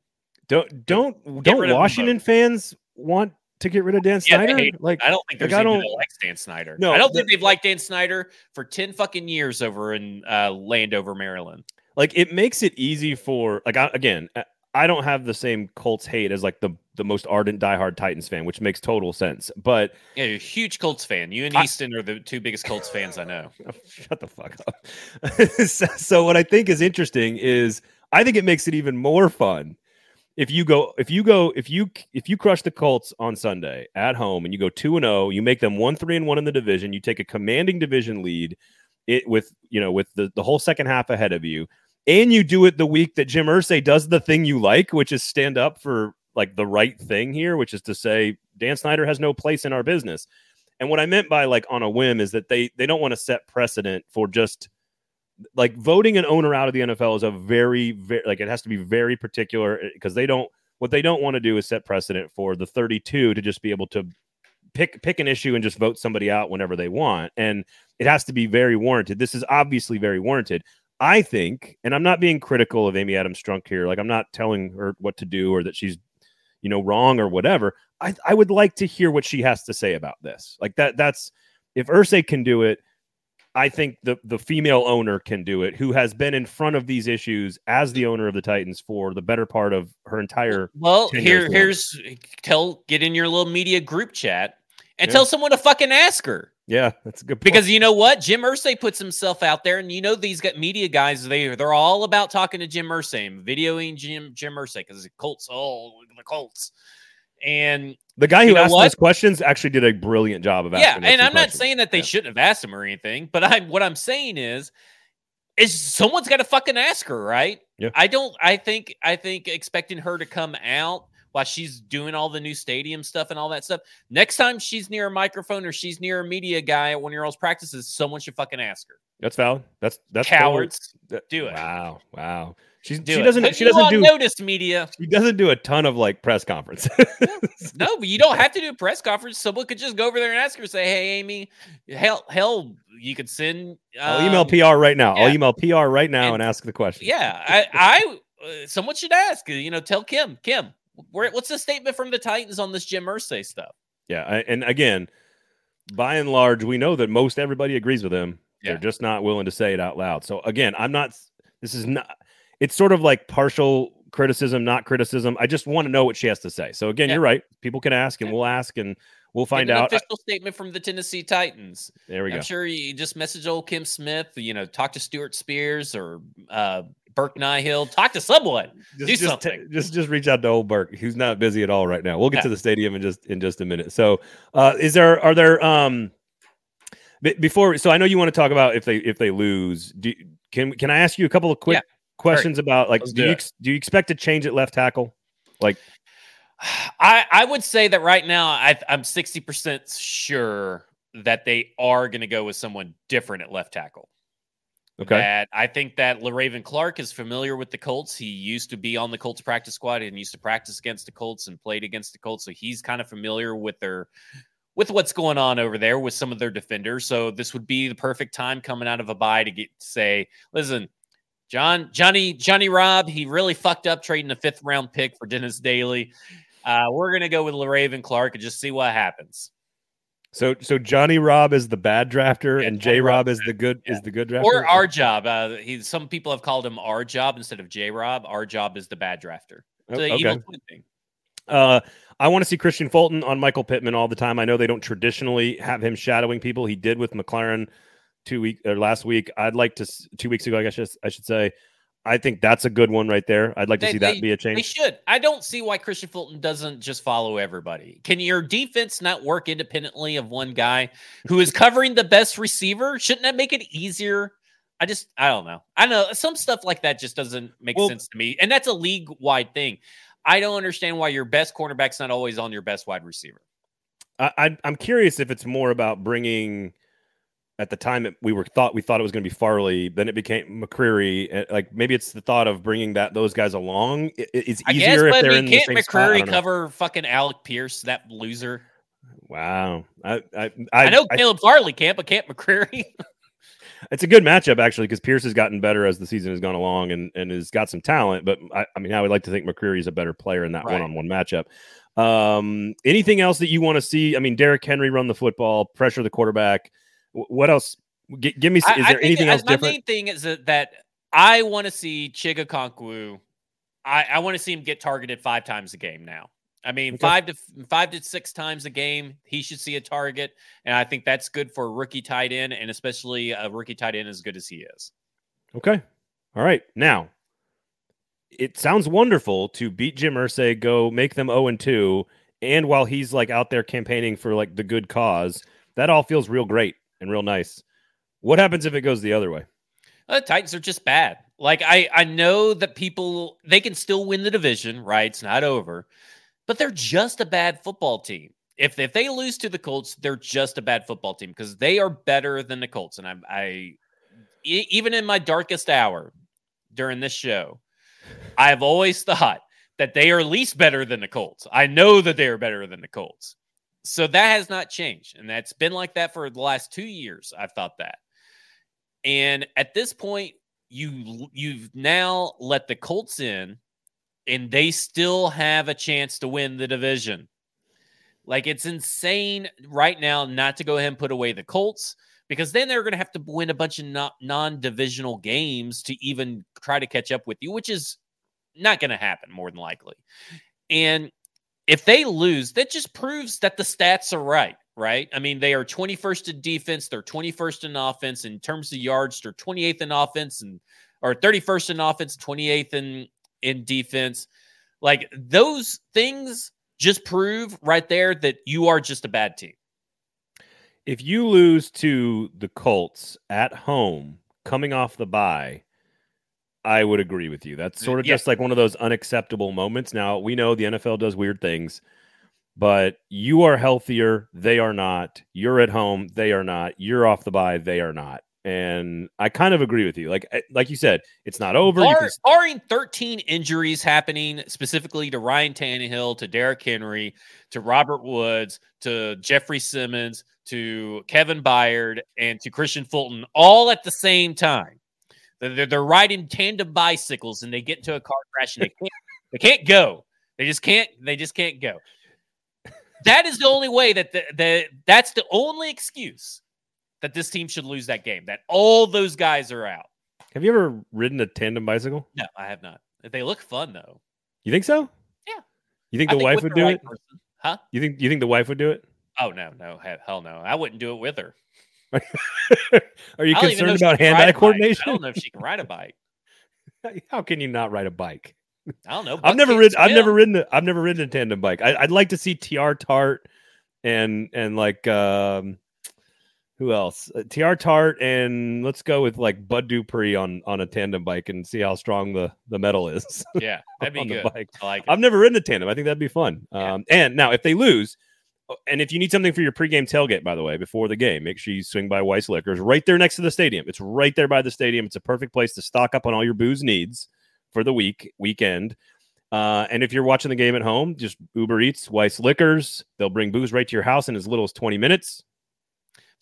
Don't don't don't Washington fans want to get rid of Dan Snyder? Yeah, like I don't think there's like, anyone that likes Dan Snyder. No, I don't the, think they've liked Dan Snyder for 10 fucking years over in uh, Landover, Maryland. Like it makes it easy for like I, again, I don't have the same Colts hate as like the the most ardent diehard Titans fan, which makes total sense. But yeah, you're a huge Colts fan. You and Easton are the two biggest Colts fans I know. Shut the fuck up. so, so what I think is interesting is I think it makes it even more fun if you go if you go if you if you crush the Colts on Sunday at home and you go 2 and 0, you make them 1 3 and 1 in the division, you take a commanding division lead it with, you know, with the, the whole second half ahead of you and you do it the week that Jim Irsay does the thing you like, which is stand up for like the right thing here, which is to say Dan Snyder has no place in our business. And what I meant by like on a whim is that they they don't want to set precedent for just like voting an owner out of the NFL is a very very like it has to be very particular because eh, they don't what they don't want to do is set precedent for the 32 to just be able to pick pick an issue and just vote somebody out whenever they want and it has to be very warranted. This is obviously very warranted. I think, and I'm not being critical of Amy Adams Strunk here, like I'm not telling her what to do or that she's, you know, wrong or whatever. I, I would like to hear what she has to say about this. Like that, that's if Irsay can do it, I think the the female owner can do it, who has been in front of these issues as the owner of the Titans for the better part of her entire. Well, here here's tell get in your little media group chat and yeah. tell someone to fucking ask her. Yeah, that's a good point. Because you know what? Jim Irsay puts himself out there, and you know these got media guys, they they're all about talking to Jim Irsay and videoing Jim Jim Irsay because the Colts, oh the Colts. And the guy who asked those questions actually did a brilliant job of asking. Yeah, and I'm questions. not saying that they yeah. shouldn't have asked him or anything, but I what I'm saying is is someone's got to fucking ask her, right? Yeah. I don't I think I think expecting her to come out while she's doing all the new stadium stuff and all that stuff. Next time she's near a microphone or she's near a media guy at one of your all's practices, someone should fucking ask her. That's valid. That's that's cowards. do it. Wow, wow. She's, do she it. doesn't. But she doesn't do notice media. She doesn't do a ton of like press conferences. no, but you don't have to do a press conference. Someone could just go over there and ask her, say, "Hey, Amy, hell, hell, you could send." Um, I'll email PR right now. Yeah. I'll email PR right now and, and ask the question. Yeah, I, I, uh, someone should ask. You know, tell Kim, Kim, what's the statement from the Titans on this Jim Irsay stuff? Yeah, I, and again, by and large, we know that most everybody agrees with him. Yeah. They're just not willing to say it out loud. So again, I'm not. This is not. It's sort of like partial criticism, not criticism. I just want to know what she has to say. So again, yeah. you're right. People can ask, and we'll ask, and we'll find out. Official statement from the Tennessee Titans. There we go. I'm sure you just message old Kim Smith. You know, talk to Stuart Spears or uh, Burke Nihill. Talk to someone. Just, Do just something. Just just reach out to old Burke, who's not busy at all right now. We'll get yeah. to the stadium in just in just a minute. So, uh, is there are there um before? So I know you want to talk about if they if they lose. Do, can can I ask you a couple of quick yeah. questions about like do, do you do you expect to change at left tackle? Like I, I would say that right now I, I'm 60% sure that they are going to go with someone different at left tackle. Okay. That I think that Le'Raven Clark is familiar with the Colts. He used to be on the Colts practice squad and used to practice against the Colts and played against the Colts. So he's kind of familiar with their with what's going on over there with some of their defenders. So this would be the perfect time coming out of a bye to get to say, listen, John, Johnny, Johnny Robb, he really fucked up trading a fifth round pick for Dennis Daley. Uh, we're gonna go with Le'Raven Clark and just see what happens. So so Johnny Robb is the bad drafter yeah, and J Rob is the good yeah. is the good drafter. Or our job. Uh he some people have called him our job instead of J Rob. Our job is the bad drafter. Oh, okay. Uh I want to see Kristian Fulton on Michael Pittman all the time. I know they don't traditionally have him shadowing people. He did with McLaurin two week or last week. I'd like to two weeks ago, I guess I should say. I think that's a good one right there. I'd like to they, see that they, be a change. They should. I don't see why Kristian Fulton doesn't just follow everybody. Can your defense not work independently of one guy who is covering the best receiver? Shouldn't that make it easier? I just, I don't know. I know some stuff like that just doesn't make well, sense to me. And that's a league wide thing. I don't understand why your best cornerback's not always on your best wide receiver. I, I, I'm curious if it's more about bringing at the time it, we were thought we thought it was going to be Farley, then it became McCreary. Like maybe it's the thought of bringing that those guys along. It, it's easier guess, if they're in the same McCreary spot. cover fucking Alec Pierce, that loser. Wow, I I, I, I know I, Caleb Farley can't, but can't McCreary. it's a good matchup actually because Pierce has gotten better as the season has gone along and and has got some talent. But I, I mean, I would like to think McCreary is a better player in that one on one matchup. Um, anything else that you want to see? I mean, Derrick Henry run the football, pressure the quarterback. What else? G- give me. Is I, there anything else my different? main thing is that, I want to see Chig Okonkwo. I, I want to see him get targeted five times a game now. I mean, okay. five to five to six times a game, he should see a target, and I think that's good for a rookie tight end, and especially a rookie tight end as good as he is. Okay, all right. Now, it sounds wonderful to beat Jim Irsay, go make them zero oh and two, and while he's like out there campaigning for like the good cause, that all feels real great and real nice. What happens if it goes the other way? The Titans are just bad. Like I, I know that people they can still win the division, right? It's not over, but they're just a bad football team. If if they lose to the Colts, they're just a bad football team because they are better than the Colts. And I, I even in my darkest hour during this show, I have always thought that they are least better than the Colts. I know that they are better than the Colts. So that has not changed. And that's been like that for the last two years. I've thought that. And at this point, you you've now let the Colts in, and they still have a chance to win the division. Like it's insane right now not to go ahead and put away the Colts because then they're going to have to win a bunch of non divisional games to even try to catch up with you, which is not going to happen more than likely. And if they lose, that just proves that the stats are right, right? I mean, they are 21st in defense, they're 21st in offense. In terms of yards, they're 28th in offense and or 31st in offense, 28th in in defense. Like those things just prove right there that you are just a bad team. If you lose to the Colts at home coming off the bye, I would agree with you. That's sort of yeah. just like one of those unacceptable moments. Now, we know the NFL does weird things, but you are healthier. They are not. You're at home. They are not. You're off the bye. They are not. And I kind of agree with you. Like, eh, like you said, it's not over. Bar, can... Barring 13 injuries happening specifically to Ryan Tannehill, to Derrick Henry, to Robert Woods, to Jeffrey Simmons, to Kevin Byard, and to Kristian Fulton all at the same time they're, they're riding tandem bicycles and they get into a car crash and they can't they can't go. They just can't. They just can't go. that is the only way that the, the that's the only excuse that this team should lose that game. That all those guys are out. Have you ever ridden a tandem bicycle? No, I have not. They look fun though. You think so? Yeah. You think the think wife would do right it? Person. Huh? You think you think the wife would do it? Oh no, no, hell no. I wouldn't do it with her. Are you concerned about hand-eye coordination? I don't know if she can ride a bike. How can you not ride a bike? I don't know. I've never ridden. I've never ridden. A, I've never ridden a tandem bike. I, would like to see Teair Tart and and like um, who else? Uh, Teair Tart and let's go with like Bud Dupree on on a tandem bike and see how strong the the metal is. Yeah, that'd be good. bike. I like I've never ridden a tandem. I think that'd be fun. Yeah. Um, and now if they lose, and if you need something for your pregame tailgate, by the way, before the game, make sure you swing by Weiss Liquors right there next to the stadium. It's right there by the stadium. It's a perfect place to stock up on all your booze needs for the week weekend. Uh, and if you're watching the game at home, just Uber Eats, Weiss Liquors. They'll bring booze right to your house in as little as 20 minutes.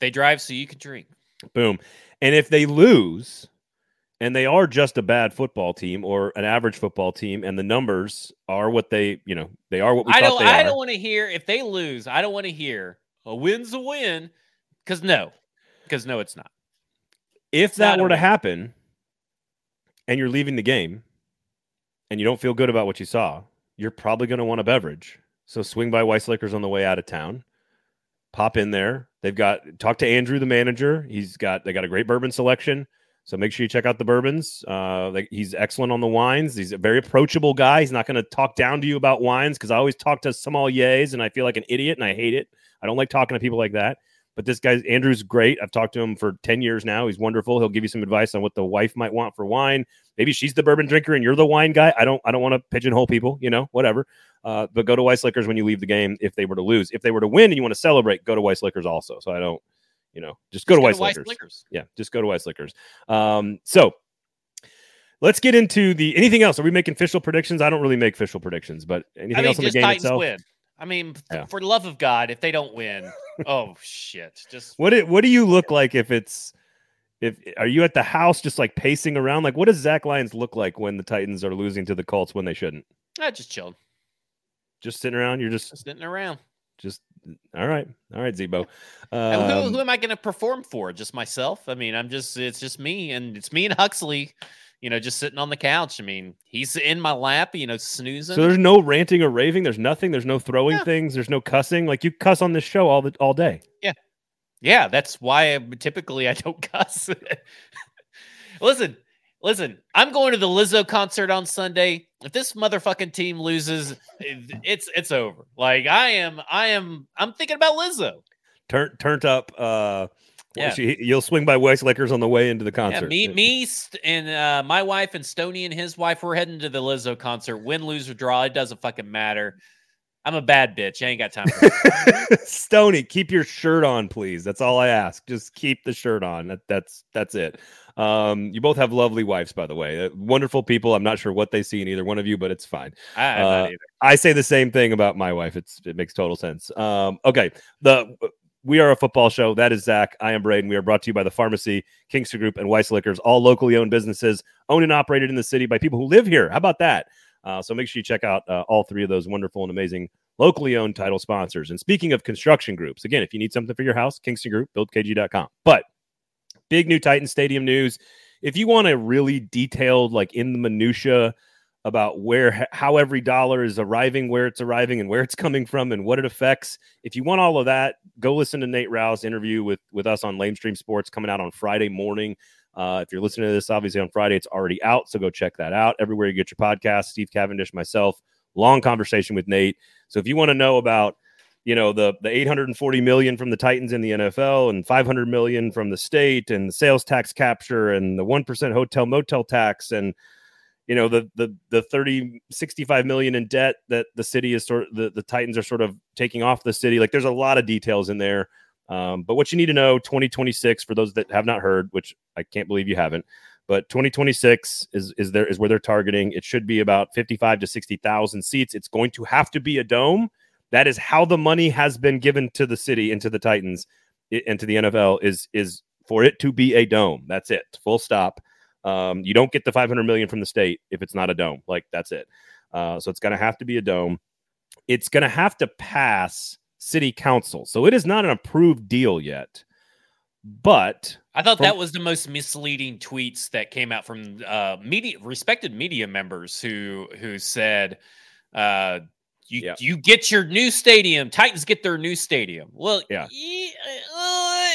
They drive so you can drink. Boom. And if they lose, and they are just a bad football team or an average football team, and the numbers are what they, you know, they are what we I don't, I are. don't want to hear if they lose. I don't want to hear a win's a win, because no, because no, it's not. If it's that not were to happen, and you're leaving the game, and you don't feel good about what you saw, you're probably going to want a beverage. So swing by Weiss Liquors on the way out of town. Pop in there. They've got talk to Andrew, the manager. He's got they got a great bourbon selection. So make sure you check out the bourbons. Uh, he's excellent on the wines. He's a very approachable guy. He's not going to talk down to you about wines because I always talk to sommeliers and I feel like an idiot and I hate it. I don't like talking to people like that. But this guy, Andrew's great. I've talked to him for 10 years now. He's wonderful. He'll give you some advice on what the wife might want for wine. Maybe she's the bourbon drinker and you're the wine guy. I don't I don't want to pigeonhole people, you know, whatever. Uh, but go to Weiss Liquors when you leave the game if they were to lose. If they were to win and you want to celebrate, go to Weiss Liquors also. So I don't, you know, just go just to, Weiss, Liquors. Yeah, just go to Weiss Liquors. Um, so let's get into the anything else. Are we making official predictions? I don't really make official predictions, but anything I mean, else in the game Titans itself? Win. I mean, yeah. for the love of God, if they don't win, oh shit! Just what? It, what do you look like if it's if are you at the house just like pacing around? Like, what does Zach Lyons look like when the Titans are losing to the Colts when they shouldn't? I just chilled, just sitting around. You're just, just sitting around. Just all right, all right, Zebo. Um, who, who am I going to perform for? Just myself? I mean, I'm just it's just me, and it's me and Huxley you know, just sitting on the couch. I mean, he's in my lap, you know, snoozing. So there's no ranting or raving. There's nothing. There's no throwing yeah. things. There's no cussing. Like you cuss on this show all the all day. Yeah, yeah. That's why I, typically I don't cuss. listen, listen. I'm going to the Lizzo concert on Sunday. If this motherfucking team loses, it's it's over. Like I am, I am. I'm thinking about Lizzo. Turn turned up. uh yeah. She, you'll swing by Weiss Liquors on the way into the concert. Yeah, me, me, and uh, my wife and Stony and his wife, we're heading to the Lizzo concert. Win, lose, or draw, it doesn't fucking matter. I'm a bad bitch. I ain't got time. Stony, keep your shirt on, please. That's all I ask. Just keep the shirt on. That, that's that's it. Um, you both have lovely wives, by the way. Uh, wonderful people. I'm not sure what they see in either one of you, but it's fine. I, uh, I say the same thing about my wife. It's it makes total sense. Um, okay. The we are a football show. That is Zach. I am Braden. We are brought to you by the Pharmacy, Kingston Group, and Weiss Liquors, all locally owned businesses owned and operated in the city by people who live here. How about that? Uh, so make sure you check out uh, all three of those wonderful and amazing locally owned title sponsors. And speaking of construction groups, again, if you need something for your house, Kingston Group, buildkg.com. But big new Titan Stadium news. If you want a really detailed, like in the minutia, about where how every dollar is arriving, where it's arriving, and where it's coming from, and what it affects. If you want all of that, go listen to Nate Rau's interview with with us on Lamestream Sports coming out on Friday morning. Uh, if you're listening to this, obviously on Friday, it's already out, so go check that out everywhere you get your podcast. Steve Cavendish, myself, long conversation with Nate. So if you want to know about you know the the 840 million from the Titans in the NFL and 500 million from the state and the sales tax capture and the 1% hotel motel tax and you know the the the 30 65 million in debt that the city is sort of the, the titans are sort of taking off the city. Like there's a lot of details in there. Um, but what you need to know 2026 for those that have not heard which i can't believe you haven't but 2026 is is there is where they're targeting. It should be about 55 to 60,000 seats. It's going to have to be a dome that is how the money has been given to the city and to the titans and to the NFL is is for it to be a dome that's it full stop um, you don't get the 500 million from the state if it's not a dome. Like that's it. Uh, so it's going to have to be a dome. It's going to have to pass city council. So it is not an approved deal yet. But I thought from, that was the most misleading tweets that came out from uh, media respected media members who who said uh, you yeah. you get your new stadium. Titans get their new stadium. Well, yeah, uh,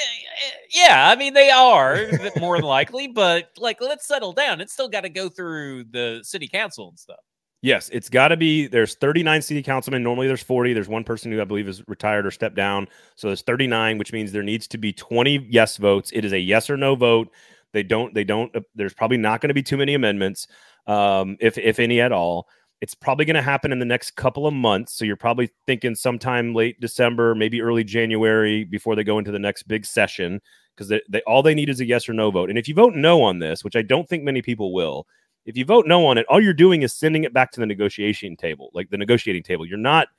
yeah. I mean, they are more than likely, but like, let's settle down. It's still got to go through the city council and stuff. Yes, it's got to be. There's 39 city councilmen. Normally, there's 40. There's one person who I believe is retired or stepped down. So there's 39, which means there needs to be 20 yes votes. It is a yes or no vote. They don't. They don't. Uh, there's probably not going to be too many amendments, um, if if any at all. It's probably going to happen in the next couple of months. So you're probably thinking sometime late December, maybe early January before they go into the next big session because they, they, all they need is a yes or no vote. And if you vote no on this, which I don't think many people will, if you vote no on it, all you're doing is sending it back to the negotiation table, like the negotiating table. You're not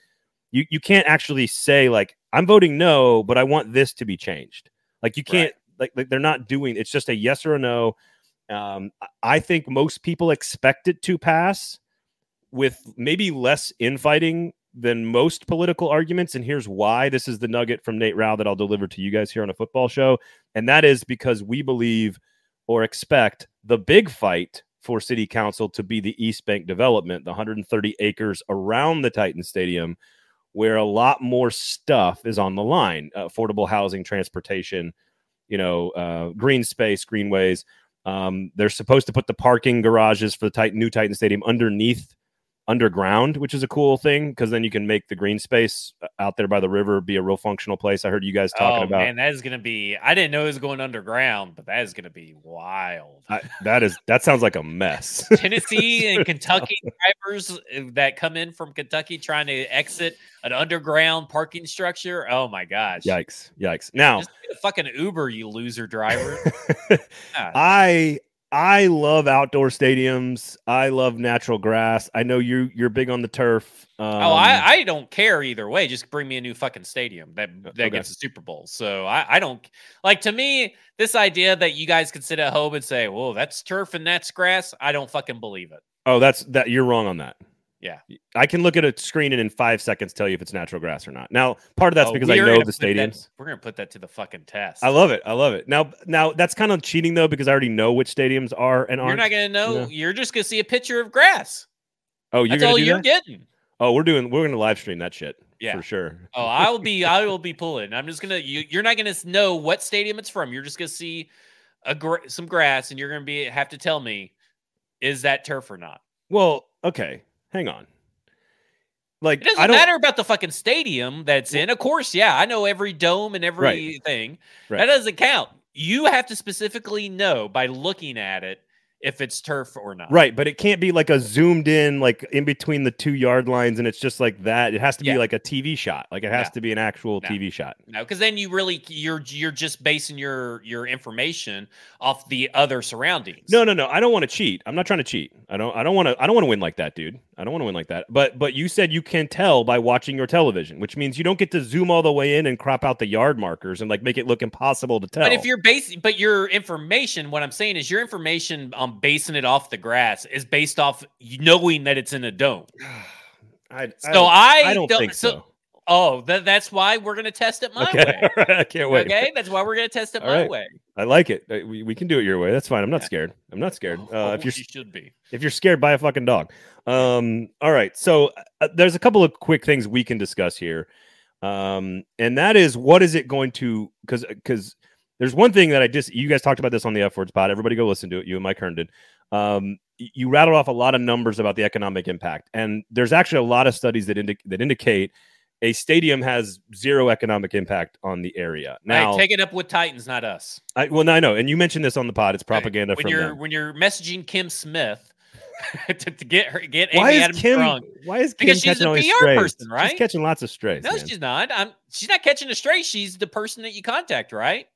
you you can't actually say like I'm voting no, but I want this to be changed. Like you can't right. like, like they're not doing. It's just a yes or a no. Um, I think most people expect it to pass with maybe less infighting than most political arguments. And here's why this is the nugget from Nate Rau that I'll deliver to you guys here on a football show. And that is because we believe or expect the big fight for city council to be the East Bank development, the 130 acres around the Titan Stadium, where a lot more stuff is on the line affordable housing, transportation, you know, uh, green space, greenways. Um, they're supposed to put the parking garages for the Titan, new Titan Stadium underneath underground, which is a cool thing because then you can make the green space uh, out there by the river be a real functional place. I heard you guys talking oh, about. Man, that is going to be. I didn't know it was going underground, but that is going to be wild. I, that is that sounds like a mess. Tennessee and Kentucky drivers uh, that come in from Kentucky trying to exit an underground parking structure. Oh my gosh! Yikes! Yikes! Now, fucking Uber, you loser driver. I I love outdoor stadiums. I love natural grass. I know you you're big on the turf. Um, oh, I, I don't care either way. Just bring me a new fucking stadium that that okay. gets a Super Bowl. So I, I don't like to me this idea that you guys can sit at home and say, "Well, that's turf and that's grass." I don't fucking believe it. Oh, that's that you're wrong on that. Yeah. I can look at a screen and in five seconds tell you if it's natural grass or not. Now, part of that's oh, because I know the stadiums. That, we're gonna put that to the fucking test. I love it. I love it. Now, now that's kind of cheating though because I already know which stadiums are and aren't. You're not gonna know. Know? You're just gonna see a picture of grass. Oh, you're that's all you're that? getting. Oh, we're doing. We're gonna live stream that shit. Yeah, for sure. oh, I will be. I will be pulling. I'm just gonna. You, you're not gonna know what stadium it's from. You're just gonna see a gr- some grass, and you're gonna be have to tell me, is that turf or not? Well, okay. Hang on. Like it doesn't matter about the fucking stadium that's in. Of course, yeah, I know every dome and everything. Right. Right. That doesn't count. You have to specifically know by looking at it if it's turf or not. Right, but it can't be like a zoomed in, like in between the two yard lines, and it's just like that. It has to be yeah. like a TV shot. Like it has no. to be an actual no. TV shot. No, because then you really you're you're just basing your your information off the other surroundings. No, no, no. I don't want to cheat. I'm not trying to cheat. I don't. I don't want to. I don't want to win like that, dude. I don't want to win like that. But but you said you can tell by watching your television, which means you don't get to zoom all the way in and crop out the yard markers and like make it look impossible to tell. But if you're basing, but your information, what I'm saying is your information on um, basing it off the grass is based off knowing that it's in a dome. I, so I, I, don't, don't think so. so. Oh, that, that's why we're going to test it my okay. way. I can't wait. Okay, that's why we're going to test it All my right. way. I like it. Uh, we, we can do it your way. That's fine. I'm not scared. I'm not scared. Uh, if you're, you should be. If you're scared, buy a fucking dog. Um. All right. So uh, there's a couple of quick things we can discuss here, um, and that is what is it going to because because there's one thing that I just you guys talked about this on the F words pod. Everybody go listen to it. You and Mike Herndon. Um, you rattled off a lot of numbers about the economic impact, and there's actually a lot of studies that indi- that indicate a stadium has zero economic impact on the area. Now, take it up with Titans, not us. I, well, no, I know, and you mentioned this on the pod. It's propaganda. When you're them. when you're messaging Kim Smith to, to, get her get why Amy Adams Kim, drunk, Why is Kim because she's a PR strays? person, right? She's catching lots of strays. No, man. she's not. I'm. She's not catching a stray. She's the person that you contact, right?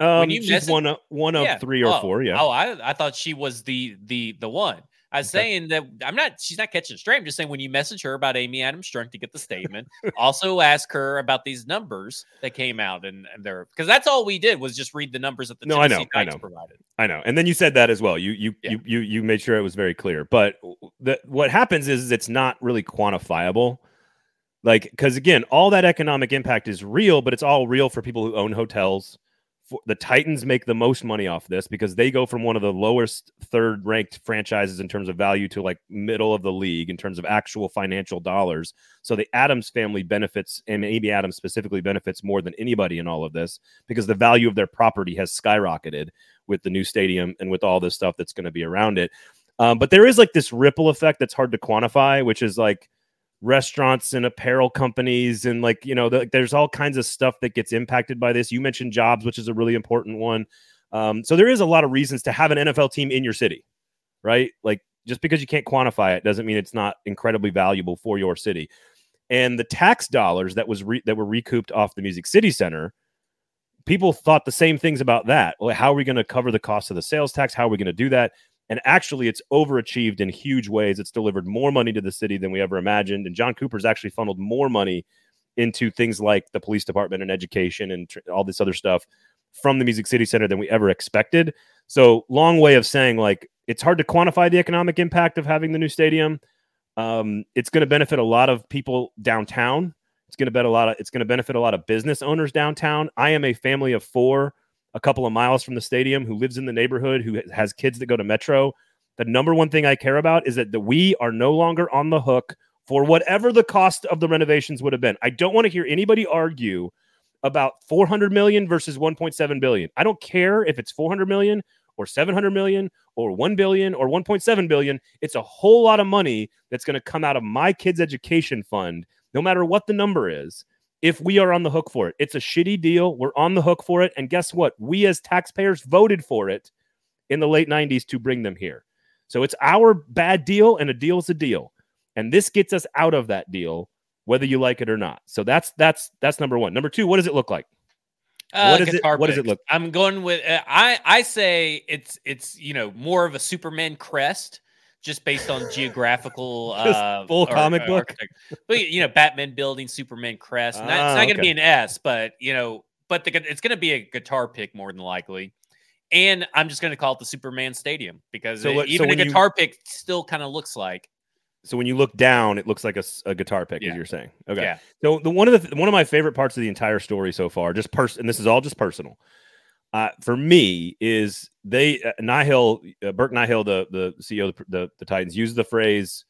Um, she's message, one of one of yeah. three or oh, four. Yeah. Oh, I I thought she was the the the one. I was okay. saying that I'm not. She's not catching straight. I'm just saying when you message her about Amy Adams Strunk to get the statement, also ask her about these numbers that came out and, and there because that's all we did was just read the numbers that the no, Tennessee I know, I know, provided. I know, and then you said that as well. You you yeah. you you you made sure it was very clear. But the, what happens is, is it's not really quantifiable. Like, because again, all that economic impact is real, but it's all real for people who own hotels. For, the Titans make the most money off this because they go from one of the lowest third ranked franchises in terms of value to like middle of the league in terms of actual financial dollars. So the Adams family benefits, and Amy Adams specifically benefits more than anybody in all of this because the value of their property has skyrocketed with the new stadium and with all this stuff that's going to be around it. Um, but there is like this ripple effect that's hard to quantify, which is like restaurants and apparel companies and like you know the, there's all kinds of stuff that gets impacted by this. You mentioned jobs which is a really important one. Um, so there is a lot of reasons to have an nfl team in your city right? Like just because you can't quantify it doesn't mean it's not incredibly valuable for your city. And the tax dollars that was re- that were recouped off the music city center people thought the same things about that. Well, how are we going to cover the cost of the sales tax? How are we going to do that and actually, it's overachieved in huge ways. It's delivered more money to the city than we ever imagined. And John Cooper's actually funneled more money into things like the police department and education and tr- all this other stuff from the Music City Center than we ever expected. So, long way of saying, like, it's hard to quantify the economic impact of having the new stadium. Um, it's going to benefit a lot of people downtown. It's going to bet a lot of. It's going to benefit a lot of business owners downtown. I am a family of four a couple of miles from the stadium who lives in the neighborhood, who has kids that go to Metro. The number one thing I care about is that the, we are no longer on the hook for whatever the cost of the renovations would have been. I don't want to hear anybody argue about 400 million versus 1.7 billion. I don't care if it's 400 million or 700 million or 1 billion or 1.7 billion. It's a whole lot of money that's going to come out of my kids' education fund, no matter what the number is if we are on the hook for it. It's a shitty deal. We're on the hook for it. And guess what? We as taxpayers voted for it in the late 90s to bring them here. So it's our bad deal, and a deal's a deal. And this gets us out of that deal, whether you like it or not. So that's that's that's number one. Number two, what does it look like? Uh, what, is it, what does it look? I'm going with uh, I I say it's it's you know more of a Superman crest just based on geographical uh, full comic or, book. But you know, Batman building Superman crest. Ah, it's not okay. going to be an S, but you know, but the, it's going to be a guitar pick more than likely. And I'm just going to call it the Superman Stadium because so, it, even so a guitar you, pick still kind of looks like. So when you look down, it looks like a, a guitar pick, yeah. as you're saying. Okay. Yeah. So the one of the one of my favorite parts of the entire story so far, just person, and this is all just personal, uh, for me is they uh, Nihill uh, Burke Nihill the the CEO of the, the, the Titans used the phrase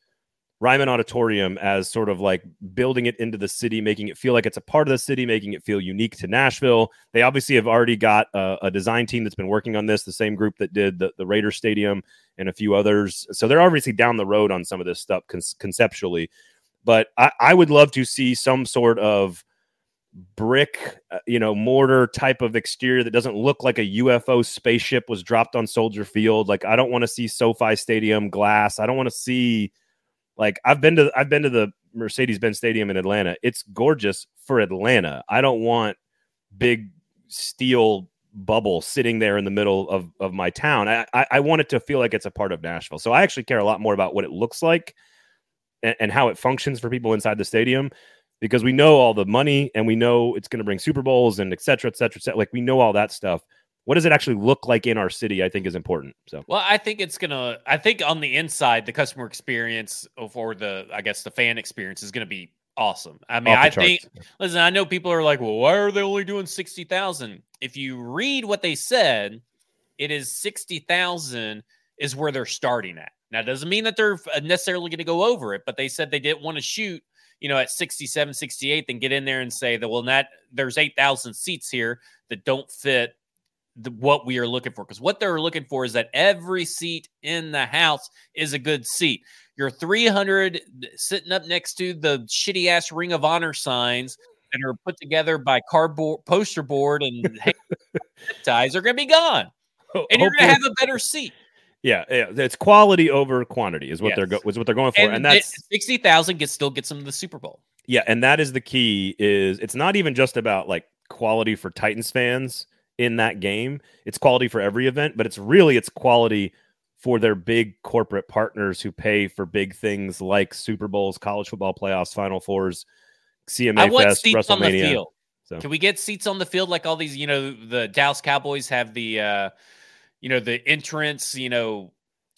Ryman Auditorium as sort of like building it into the city, making it feel like it's a part of the city, making it feel unique to Nashville. They obviously have already got a, a design team that's been working on this, the same group that did the, the Raider Stadium and a few others. So they're obviously down the road on some of this stuff con- conceptually. But I, I would love to see some sort of brick, uh, you know, mortar type of exterior that doesn't look like a UFO spaceship was dropped on Soldier Field. Like I don't want to see SoFi Stadium glass. I don't want to see like I've been to I've been to the Mercedes-Benz Stadium in Atlanta. It's gorgeous for Atlanta. I don't want big steel bubble sitting there in the middle of, of my town. I, I, I want it to feel like it's a part of Nashville. So I actually care a lot more about what it looks like and, and how it functions for people inside the stadium because we know all the money and we know it's going to bring Super Bowls and et cetera, et cetera, et cetera. Like we know all that stuff. What does it actually look like in our city? I think is important. So, well, I think it's gonna. I think on the inside, the customer experience or the, I guess, the fan experience is going to be awesome. I mean, I charts. think. Listen, I know people are like, "Well, why are they only doing sixty thousand? If you read what they said, it is sixty thousand is where they're starting at. Now, it doesn't mean that they're necessarily going to go over it, but they said they didn't want to shoot you know, at 67, 68, then get in there and say that, well, that there's 8,000 seats here that don't fit the, what we are looking for. Because what they're looking for is that every seat in the house is a good seat. Your 300 sitting up next to the shitty ass Ring of Honor signs that are put together by cardboard poster board and ties are going to be gone. And you're going to have a better seat. Yeah, yeah, it's quality over quantity is what yes. they're go- is what they're going for, and, and that's sixty thousand gets still gets them to the Super Bowl. Yeah, and that is the key. Is it's not even just about like quality for Titans fans in that game. It's quality for every event, but it's really it's quality for their big corporate partners who pay for big things like Super Bowls, college football playoffs, Final Fours, CMA I want Fest, seats WrestleMania. On the field. So. Can we get seats on the field like all these? You know, the Dallas Cowboys have the. uh you know, the entrance, you know,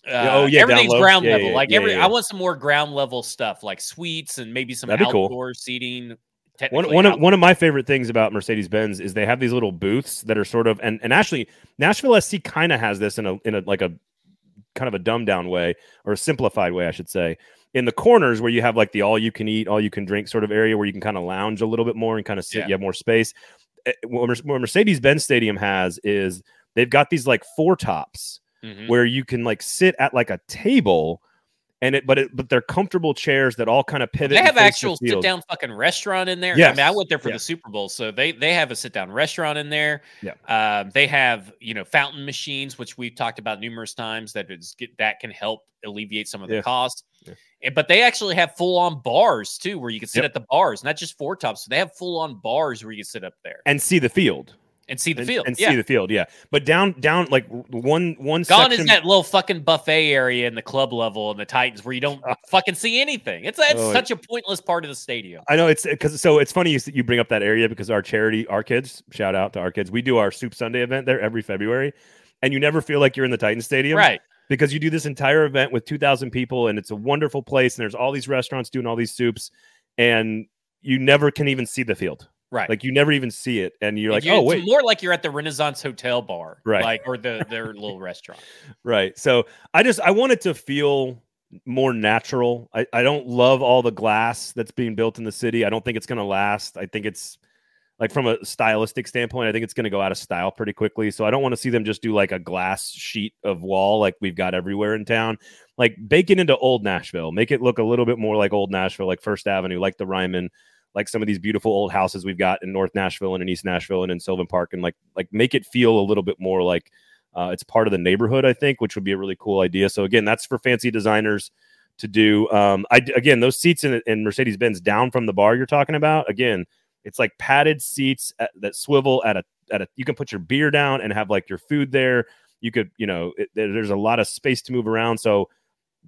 uh, oh yeah, everything's ground yeah, level. Yeah, like yeah, every, I want some more ground level stuff, like suites and maybe some That'd outdoor cool. seating. One, one of, one of my favorite things about Mercedes Benz is they have these little booths that are sort of and and actually Nashville SC kind of has this in a in a like a kind of a dumbed down way or a simplified way, I should say. In the corners where you have like the all you can eat, all you can drink sort of area where you can kind of lounge a little bit more and kind of sit, you have more space. Eh, what Mercedes Benz Stadium has is they've got these like four tops mm-hmm. where you can like sit at like a table and it but it but they're comfortable chairs that all kind of pivot. They have actual sit down fucking restaurant in there. Yeah, I mean, I went there for the Super Bowl, so they they have a sit down restaurant in there. Yeah, uh, they have you know fountain machines, which we've talked about numerous times that is that can help alleviate some of the yeah. cost. Yeah. And, but they actually have full on bars too, where you can sit yep. at the bars, not just four tops. So they have full on bars where you can sit up there and see the field and see the and, field and yeah. see the field. Yeah, but down down like one one gone section... is that little fucking buffet area in the club level in the Titans where you don't fucking see anything. It's it's oh, such a pointless part of the stadium. I know it's because so it's funny you you bring up that area because our charity, our kids, shout out to our kids. We do our Soup Sunday event there every February, and you never feel like you're in the Titan Stadium, right? Because you do this entire event with two thousand people, and it's a wonderful place, and there's all these restaurants doing all these soups, and you never can even see the field. Right. Like you never even see it. And you're like, you, oh, wait. more like you're at the Renaissance Hotel bar. Right. Like, or the their little restaurant. Right. So I just, I want it to feel more natural. I, I don't love all the glass that's being built in the city. I don't think it's going to last. I think it's like from a stylistic standpoint, I think it's going to go out of style pretty quickly. So I don't want to see them just do like a glass sheet of wall like we've got everywhere in town. Like bake it into old Nashville, make it look a little bit more like old Nashville, like First Avenue, like the Ryman like some of these beautiful old houses we've got in North Nashville and in East Nashville and in Sylvan Park, and like like make it feel a little bit more like uh, it's part of the neighborhood. I think, which would be a really cool idea. So again, that's for fancy designers to do. Um, I again those seats in, in Mercedes Benz down from the bar you're talking about. Again, it's like padded seats at, that swivel at a at a. You can put your beer down and have like your food there. You could, you know, it, there's a lot of space to move around. So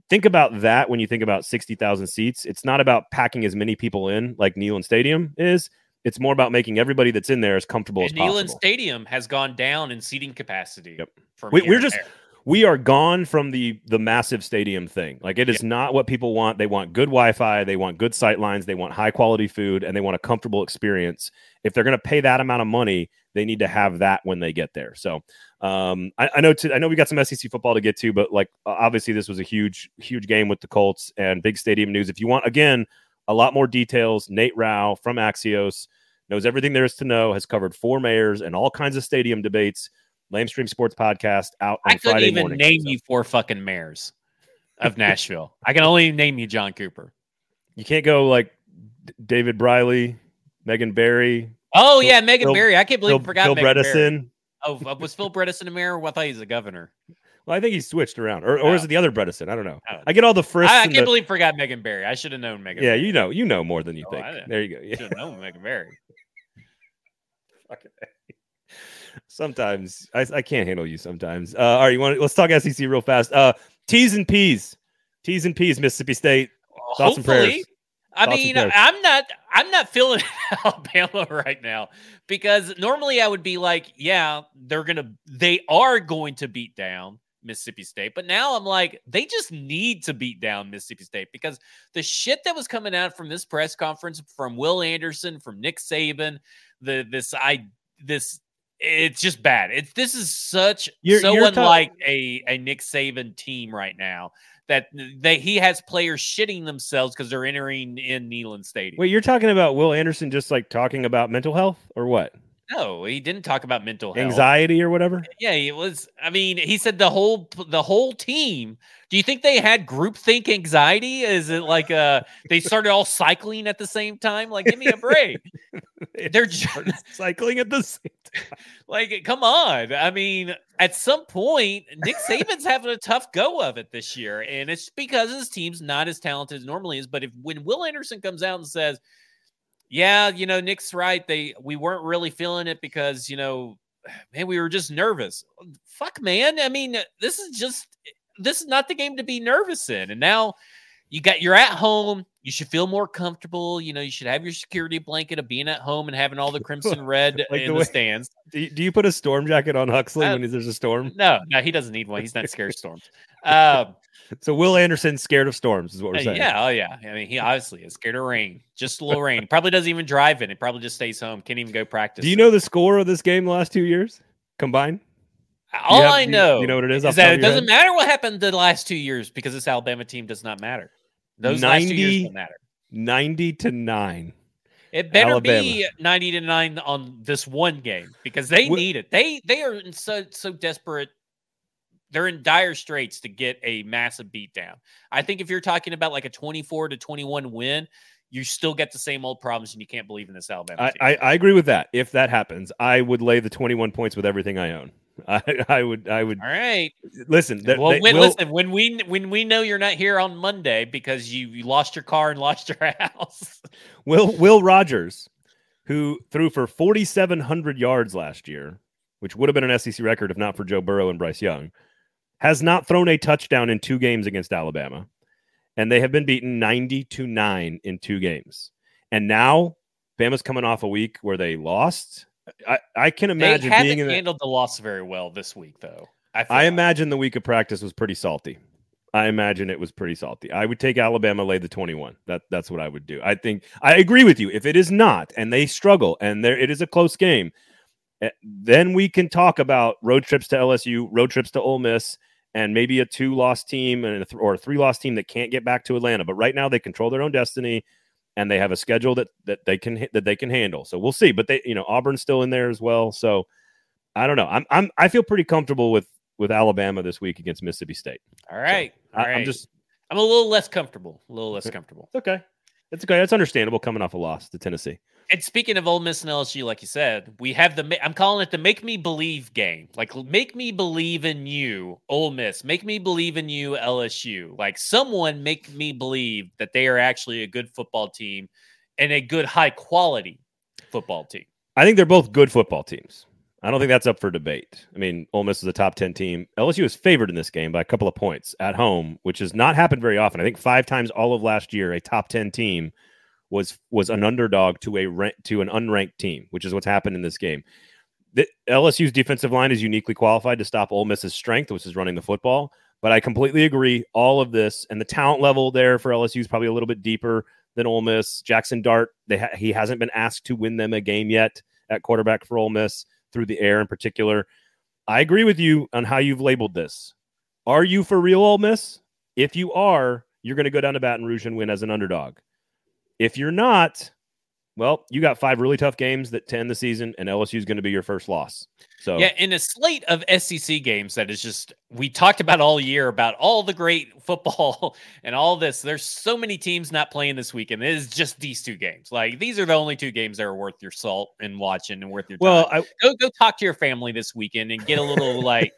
think about that when you think about 60,000 seats. It's not about packing as many people in like Neyland Stadium is. It's more about making everybody that's in there as comfortable and as Neyland possible. Stadium has gone down in seating capacity. Yep. we, are just we are gone from the the massive stadium thing. Like it is yep. not what people want. They want good Wi-Fi, they want good sight lines, they want high quality food, and they want a comfortable experience. If they're going to pay that amount of money, they need to have that when they get there. So um, I, I, know to, I know we got some SEC football to get to, but like obviously this was a huge huge game with the Colts and big stadium news. If you want again a lot more details, Nate Rau from Axios knows everything there is to know. Has covered four mayors and all kinds of stadium debates. Lamestream Sports Podcast out on I couldn't Friday even morning, name so. you four fucking mayors of Nashville. I can only name you John Cooper. You can't go like David Briley, Megan Barry. Oh yeah, Megan Phil, Barry. I can't believe Phil, forgot Phil Megan Bredesen. Barry. Oh, uh, was Phil Bredesen a mayor? Well, I thought he's a governor. Well, I think he switched around, or, or oh. is it the other Bredesen? I don't know. Oh. I get all the first. I, I can't the... believe forgot Megan Barry. I should have known Megan. Yeah, Barry. you know, you know more than you oh, think. There you go. Yeah. Should have known Megan Barry. okay. Sometimes I, I can't handle you. Sometimes. Uh, all right, you want? Let's talk SEC real fast. Uh, T's and P's. T's and P's. Mississippi State. Thoughts Hopefully. and prayers. I mean, I'm not I'm not feeling Alabama right now because normally I would be like, yeah, they're gonna they are going to beat down Mississippi State. But now I'm like, they just need to beat down Mississippi State because the shit that was coming out from this press conference from Will Anderson, from Nick Saban, the this I this it's just bad. It's this is such you're, so you're unlike a, a Nick Saban team right now that they he has players shitting themselves because they're entering in Neyland Stadium. Wait, you're talking about Will Anderson just like talking about mental health or what? No, he didn't talk about mental health. Anxiety or whatever? Yeah, it was I mean, he said the whole the whole team. Do you think they had group think anxiety? Is it like uh they started all cycling at the same time? Like give me a break. They're just cycling at the same time. Like come on. I mean, at some point Nick Saban's having a tough go of it this year and it's because his team's not as talented as normally is, but if when Will Anderson comes out and says yeah, you know, Nick's right. They we weren't really feeling it because, you know, man, we were just nervous. Fuck, man. I mean, this is just this is not the game to be nervous in. And now you got you're at home. You should feel more comfortable. You know, you should have your security blanket of being at home and having all the crimson red like in the, way, the stands. Do you, do you, put a storm jacket on Huxley uh, when there's a storm? No, no, he doesn't need one. He's not scared of storms. Um, so Will Anderson scared of storms is what we're uh, saying. Yeah, oh yeah. I mean, he obviously is scared of rain. Just a little rain. Probably doesn't even drive in. It probably just stays home. Can't even go practice. Do you know the score of this game the last two years combined? All have, I know, you, you, know what it is, is that it doesn't head? matter what happened the last two years because this Alabama team does not matter. Those 90, last two years don't matter. Ninety to nine. It better Alabama. be ninety to nine on this one game because they need it. They they are in so so desperate. They're in dire straits to get a massive beatdown. I think if you're talking about like a twenty-four to twenty-one win, you still get the same old problems, and you can't believe in this Alabama. I, I, I agree with that. If that happens, I would lay the twenty-one points with everything I own. I, I would I would all right listen th- well when, will, listen when we when we know you're not here on Monday because you, you lost your car and lost your house Will Will Rogers who threw for 4700 yards last year which would have been an SEC record if not for Joe Burrow and Bryce Young has not thrown a touchdown in two games against Alabama and they have been beaten 90 to 9 in two games and now Bama's coming off a week where they lost I, I can imagine they haven't being handled the, the loss very well this week, though. I, I like. imagine the week of practice was pretty salty. I imagine it was pretty salty. I would take Alabama lay the 21. That that's what I would do. I think I agree with you. If it is not and they struggle and there it is a close game, eh, then we can talk about road trips to LSU, road trips to Ole Miss, and maybe a two loss team and th- or a three loss team that can't get back to Atlanta. But right now they control their own destiny and they have a schedule that that they can that they can handle. So we'll see. But they, you know, Auburn's still in there as well. So I don't know. I'm I'm I feel pretty comfortable with with Alabama this week against Mississippi State. All right. So All I, right. I'm just I'm a little less comfortable. A little less comfortable. It's okay. It's okay. That's understandable coming off a loss to Tennessee. And speaking of Ole Miss and LSU, like you said, we have the I'm calling it the make me believe game. Like make me believe in you, Ole Miss. Make me believe in you, LSU. Like someone make me believe that they are actually a good football team and a good high quality football team. I think they're both good football teams. I don't think that's up for debate. I mean, Ole Miss is a top 10 team. LSU is favored in this game by a couple of points at home, which has not happened very often. I think five times all of last year, a top 10 team was was an underdog to a to an unranked team, which is what's happened in this game. The, LSU's defensive line is uniquely qualified to stop Ole Miss's strength, which is running the football. But I completely agree. All of this and the talent level there for LSU is probably a little bit deeper than Ole Miss. Jackson Dart, ha- he hasn't been asked to win them a game yet at quarterback for Ole Miss through the air in particular. I agree with you on how you've labeled this. Are you for real, Ole Miss? If you are, you're going to go down to Baton Rouge and win as an underdog. If you're not, well, you got five really tough games that to end the season, and LSU is going to be your first loss. So yeah, in a slate of SEC games that is just we talked about all year about all the great football and all this. There's so many teams not playing this weekend. It is just these two games. Like these are the only two games that are worth your salt and watching and worth your time. Well, go go talk to your family this weekend and get a little like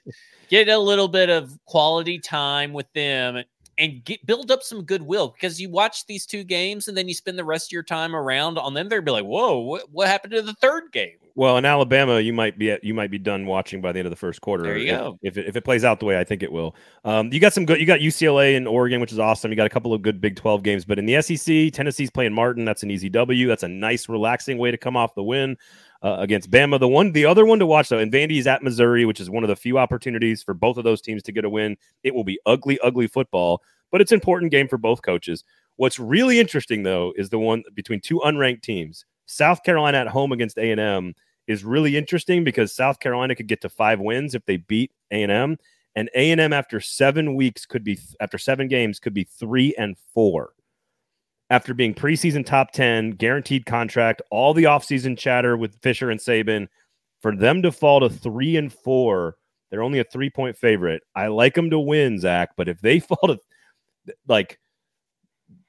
get a little bit of quality time with them and get, build up some goodwill because you watch these two games and then you spend the rest of your time around on them. They'll be like, "Whoa, what, what happened to the third game?" Well, in Alabama, you might be at, you might be done watching by the end of the first quarter. There you if, go. If it, if it plays out the way I think it will, um, you got some good. You got UCLA and Oregon, which is awesome. You got a couple of good Big Twelve games, but in the SEC, Tennessee's playing Martin. That's an easy W. That's a nice, relaxing way to come off the win. Uh, against Bama. The one, the other one to watch though, and Vandy's at Missouri, which is one of the few opportunities for both of those teams to get a win. It will be ugly, ugly football but it's an important game for both coaches. What's really interesting though is the one between two unranked teams. South Carolina at home against A&M is really interesting because South Carolina could get to 5 wins if they beat A&M and A&M after 7 weeks could be after 7 games could be 3 and 4. After being preseason top 10, guaranteed contract, all the offseason chatter with Fisher and Saban, for them to fall to 3 and 4, they're only a 3-point favorite. I like them to win, Zach, but if they fall to like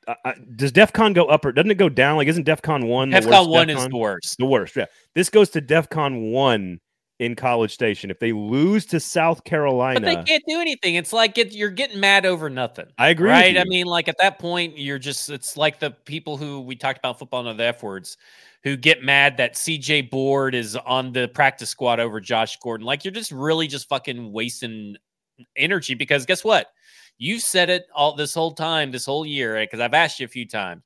uh, does DEFCON go up or doesn't it go down? Like, isn't DEFCON one? DEFCON one DEF is the worst. The worst. Yeah. This goes to DEFCON one in College Station. If they lose to South Carolina, but they can't do anything. It's like it, you're getting mad over nothing. I agree. Right? I mean, like at that point, you're just. It's like the people who we talked about football and the F words, who get mad that CJ Board is on the practice squad over Josh Gordon. Like you're just really just fucking wasting energy because guess what? You've said it all this whole time, this whole year, because I've asked you a few times.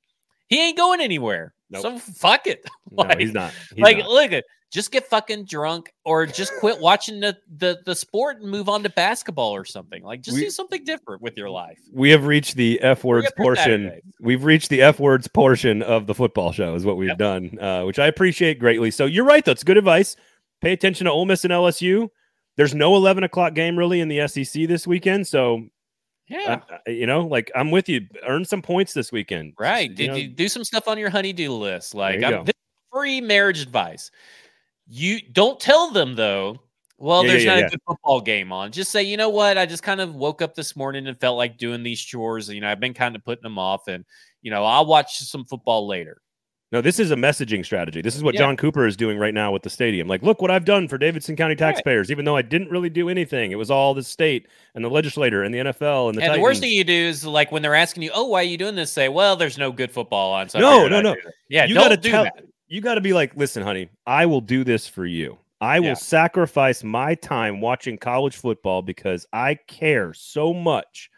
He ain't going anywhere. Nope. So fuck it. like, no, he's not. He's like, not. look at just get fucking drunk or just quit watching the, the the sport and move on to basketball or something. Like just we, do something different with your life. We have reached the F words portion. We've reached the F words portion of the football show is what we've yep. done, uh, which I appreciate greatly. So you're right, that's good advice. Pay attention to Ole Miss and LSU. There's no 11 o'clock game really in the SEC this weekend, so yeah, uh, you know, like I'm with you. Earn some points this weekend. Right? Did you, know, you do some stuff on your honeydew list? Like I'm, free marriage advice. You don't tell them though. Well, yeah, there's yeah, not yeah. a good football game on. Just say, you know what? I just kind of woke up this morning and felt like doing these chores. You know, I've been kind of putting them off, and you know, I'll watch some football later. No, this is a messaging strategy. This is what John Cooper is doing right now with the stadium. Like, look what I've done for Davidson County taxpayers, right. even though I didn't really do anything. It was all the state and the legislator and the NFL and the. And Titans. the worst thing you do is like when they're asking you, "Oh, why are you doing this?" Say, "Well, there's no good football on." So no, no, no. Yeah, you got to do tell, that you got to be like, listen, honey, I will do this for you. I will yeah. sacrifice my time watching college football because I care so much.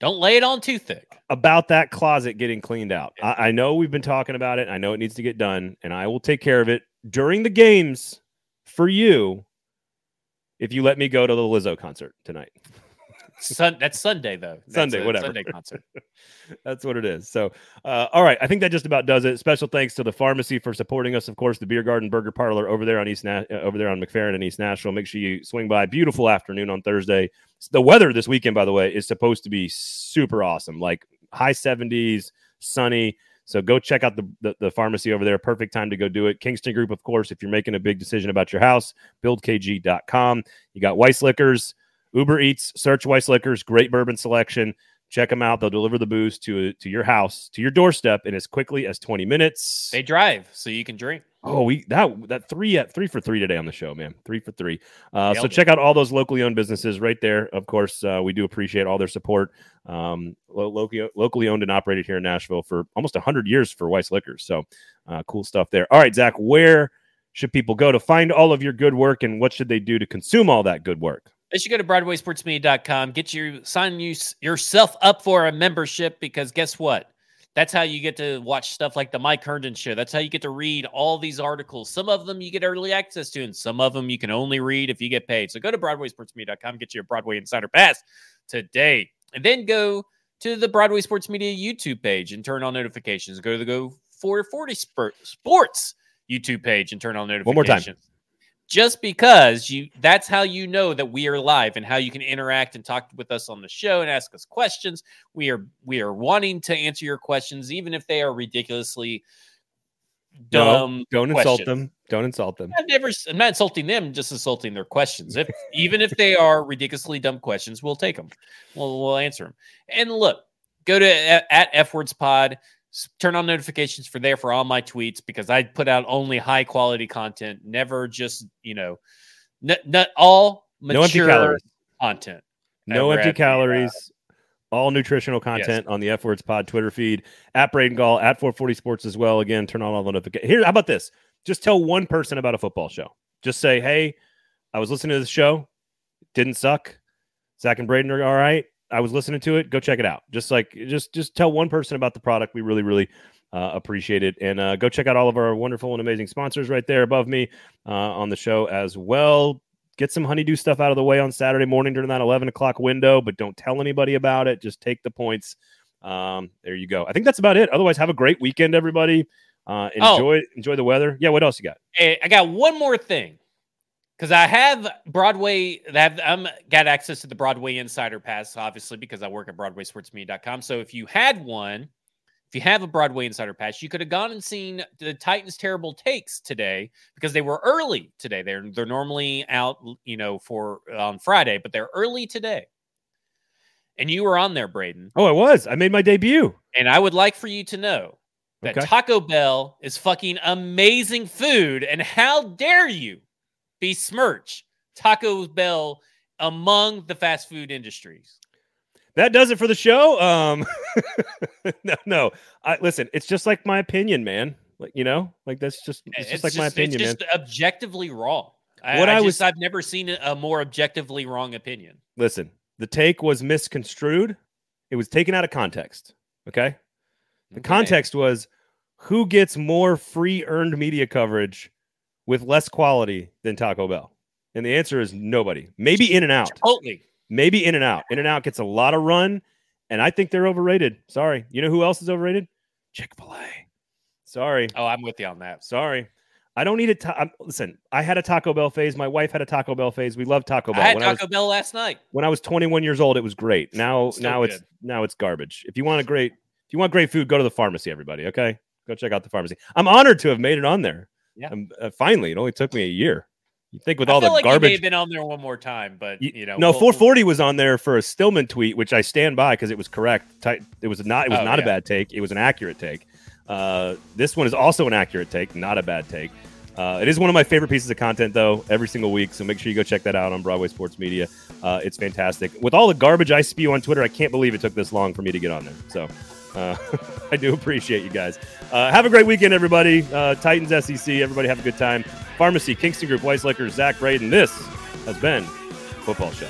Don't lay it on too thick about that closet getting cleaned out. Yeah. I, I, know we've been talking about it. I know it needs to get done, and I will take care of it during the games for you if you let me go to the Lizzo concert tonight. Sun, that's Sunday though. That's Sunday, whatever. Sunday concert. that's what it is. So, uh, all right, I think that just about does it. Special thanks to the pharmacy for supporting us. Of course, the Beer Garden Burger Parlor over there on East Na- uh, over there on McFerrin and East Nashville. Make sure you swing by. Beautiful afternoon on Thursday. The weather this weekend, by the way, is supposed to be super awesome. Like high seventies, sunny. So go check out the, the, the, pharmacy over there. Perfect time to go do it. Kingston Group, of course, if you're making a big decision about your house, buildkg.com. You got Weiss Liquors. Uber Eats, search Weiss Liquors, great bourbon selection. Check them out. They'll deliver the booze to to your house, to your doorstep in as quickly as 20 minutes. They drive so you can drink. Oh, we that that three at three for three today on the show, man. Three for three. Uh, so check out all those locally owned businesses right there. Of course, uh, we do appreciate all their support. Um, locally locally owned and operated here in Nashville for almost hundred years for Weiss Liquors. So uh, cool stuff there. All right, Zach, where should people go to find all of your good work, and what should they do to consume all that good work? They should go to BroadwaySportsMedia.com, get you sign you yourself up for a membership because guess what? That's how you get to watch stuff like the Mike Herndon show. That's how you get to read all these articles. Some of them you get early access to, and some of them you can only read if you get paid. So go to BroadwaySportsMedia.com, get you a Broadway Insider Pass today, and then go to the Broadway Sports Media YouTube page and turn on notifications. Go to the Go 440 Sports YouTube page and turn on notifications. One more time just because you that's how you know that we are live and how you can interact and talk with us on the show and ask us questions. We are we are wanting to answer your questions even if they are ridiculously dumb no, don't questions. insult them. Don't insult them. I've never i'm not insulting them just insulting their questions. If even if they are ridiculously dumb questions we'll take them we'll, we'll answer them and look go to at, at f words pod turn on notifications for there for all my tweets because I put out only high quality content, never just you know, n- not all mature no empty calories. content. No empty uh, calories. all nutritional content yes. on the F Words Pod Twitter feed at Braden Gall at 440 Sports as well. Again, turn on all the notifications. Here, how about this? Just tell one person about a football show. Just say, "Hey, I was listening to the show. Didn't suck. Zach and Braden are all right. I was listening to it. Go check it out. Just like just just tell one person about the product. We really really uh, appreciate it. And uh, go check out all of our wonderful and amazing sponsors right there above me uh, on the show as well. Get some honeydew stuff out of the way on Saturday morning during that 11 o'clock window, but don't tell anybody about it. Just take the points. Um, there you go. I think that's about it. Otherwise, have a great weekend, everybody. Uh, enjoy oh. enjoy the weather. Yeah, what else you got? Hey, I got one more thing because I have Broadway. Have I'm got access to the Broadway Insider Pass, obviously, because I work at BroadwaySportsMedia.com. So if you had one, if you have a Broadway Insider Pass, you could have gone and seen the Titans' terrible takes today because they were early today. They're they're normally out, you know, for on Friday, but they're early today. And you were on there, Braden. Oh, I was. I made my debut. And I would like for you to know that okay. Taco Bell is fucking amazing food. And how dare you besmirch Taco Bell among the fast food industries. That does it for the show. Um, no, no. I listen. It's just like my opinion, man. Like you know, like that's just it's, it's just like just, my opinion, it's just man. Objectively wrong. I, what I, I was, I've never seen a more objectively wrong opinion. Listen, The take was misconstrued. It was taken out of context. Okay. The okay. context was who gets more free earned media coverage with less quality than Taco Bell? And the answer is nobody. Maybe In and Out. Totally. Maybe In and Out. In and Out gets a lot of run, and I think they're overrated. Sorry. You know who else is overrated? Chick fil A. Sorry. Oh, I'm with you on that. Sorry. I don't need a ta- listen. I had a Taco Bell phase. My wife had a Taco Bell phase. We love Taco Bell. I had when Taco I was, Bell last night. When I was 21 years old, it was great. Now, Still now good. it's now it's garbage. If you want a great, if you want great food, go to the pharmacy. Everybody, okay, go check out the pharmacy. I'm honored to have made it on there. Yeah. Um, uh, finally, it only took me a year. You think with all the like garbage, you been on there one more time, but you know, no, we'll, 440 was on there for a Stillman tweet, which I stand by because it was correct. It was not, it was oh, not yeah. a bad take. It was an accurate take. Uh, this one is also an accurate take, not a bad take. Uh, it is one of my favorite pieces of content, though, every single week. So make sure you go check that out on Broadway Sports Media. Uh, it's fantastic. With all the garbage I spew on Twitter, I can't believe it took this long for me to get on there. So uh, I do appreciate you guys. Uh, have a great weekend, everybody. Uh, Titans SEC. Everybody have a good time. Pharmacy, Kingston Group, Weiss Liquors, Zach Braden. This has been Football Show.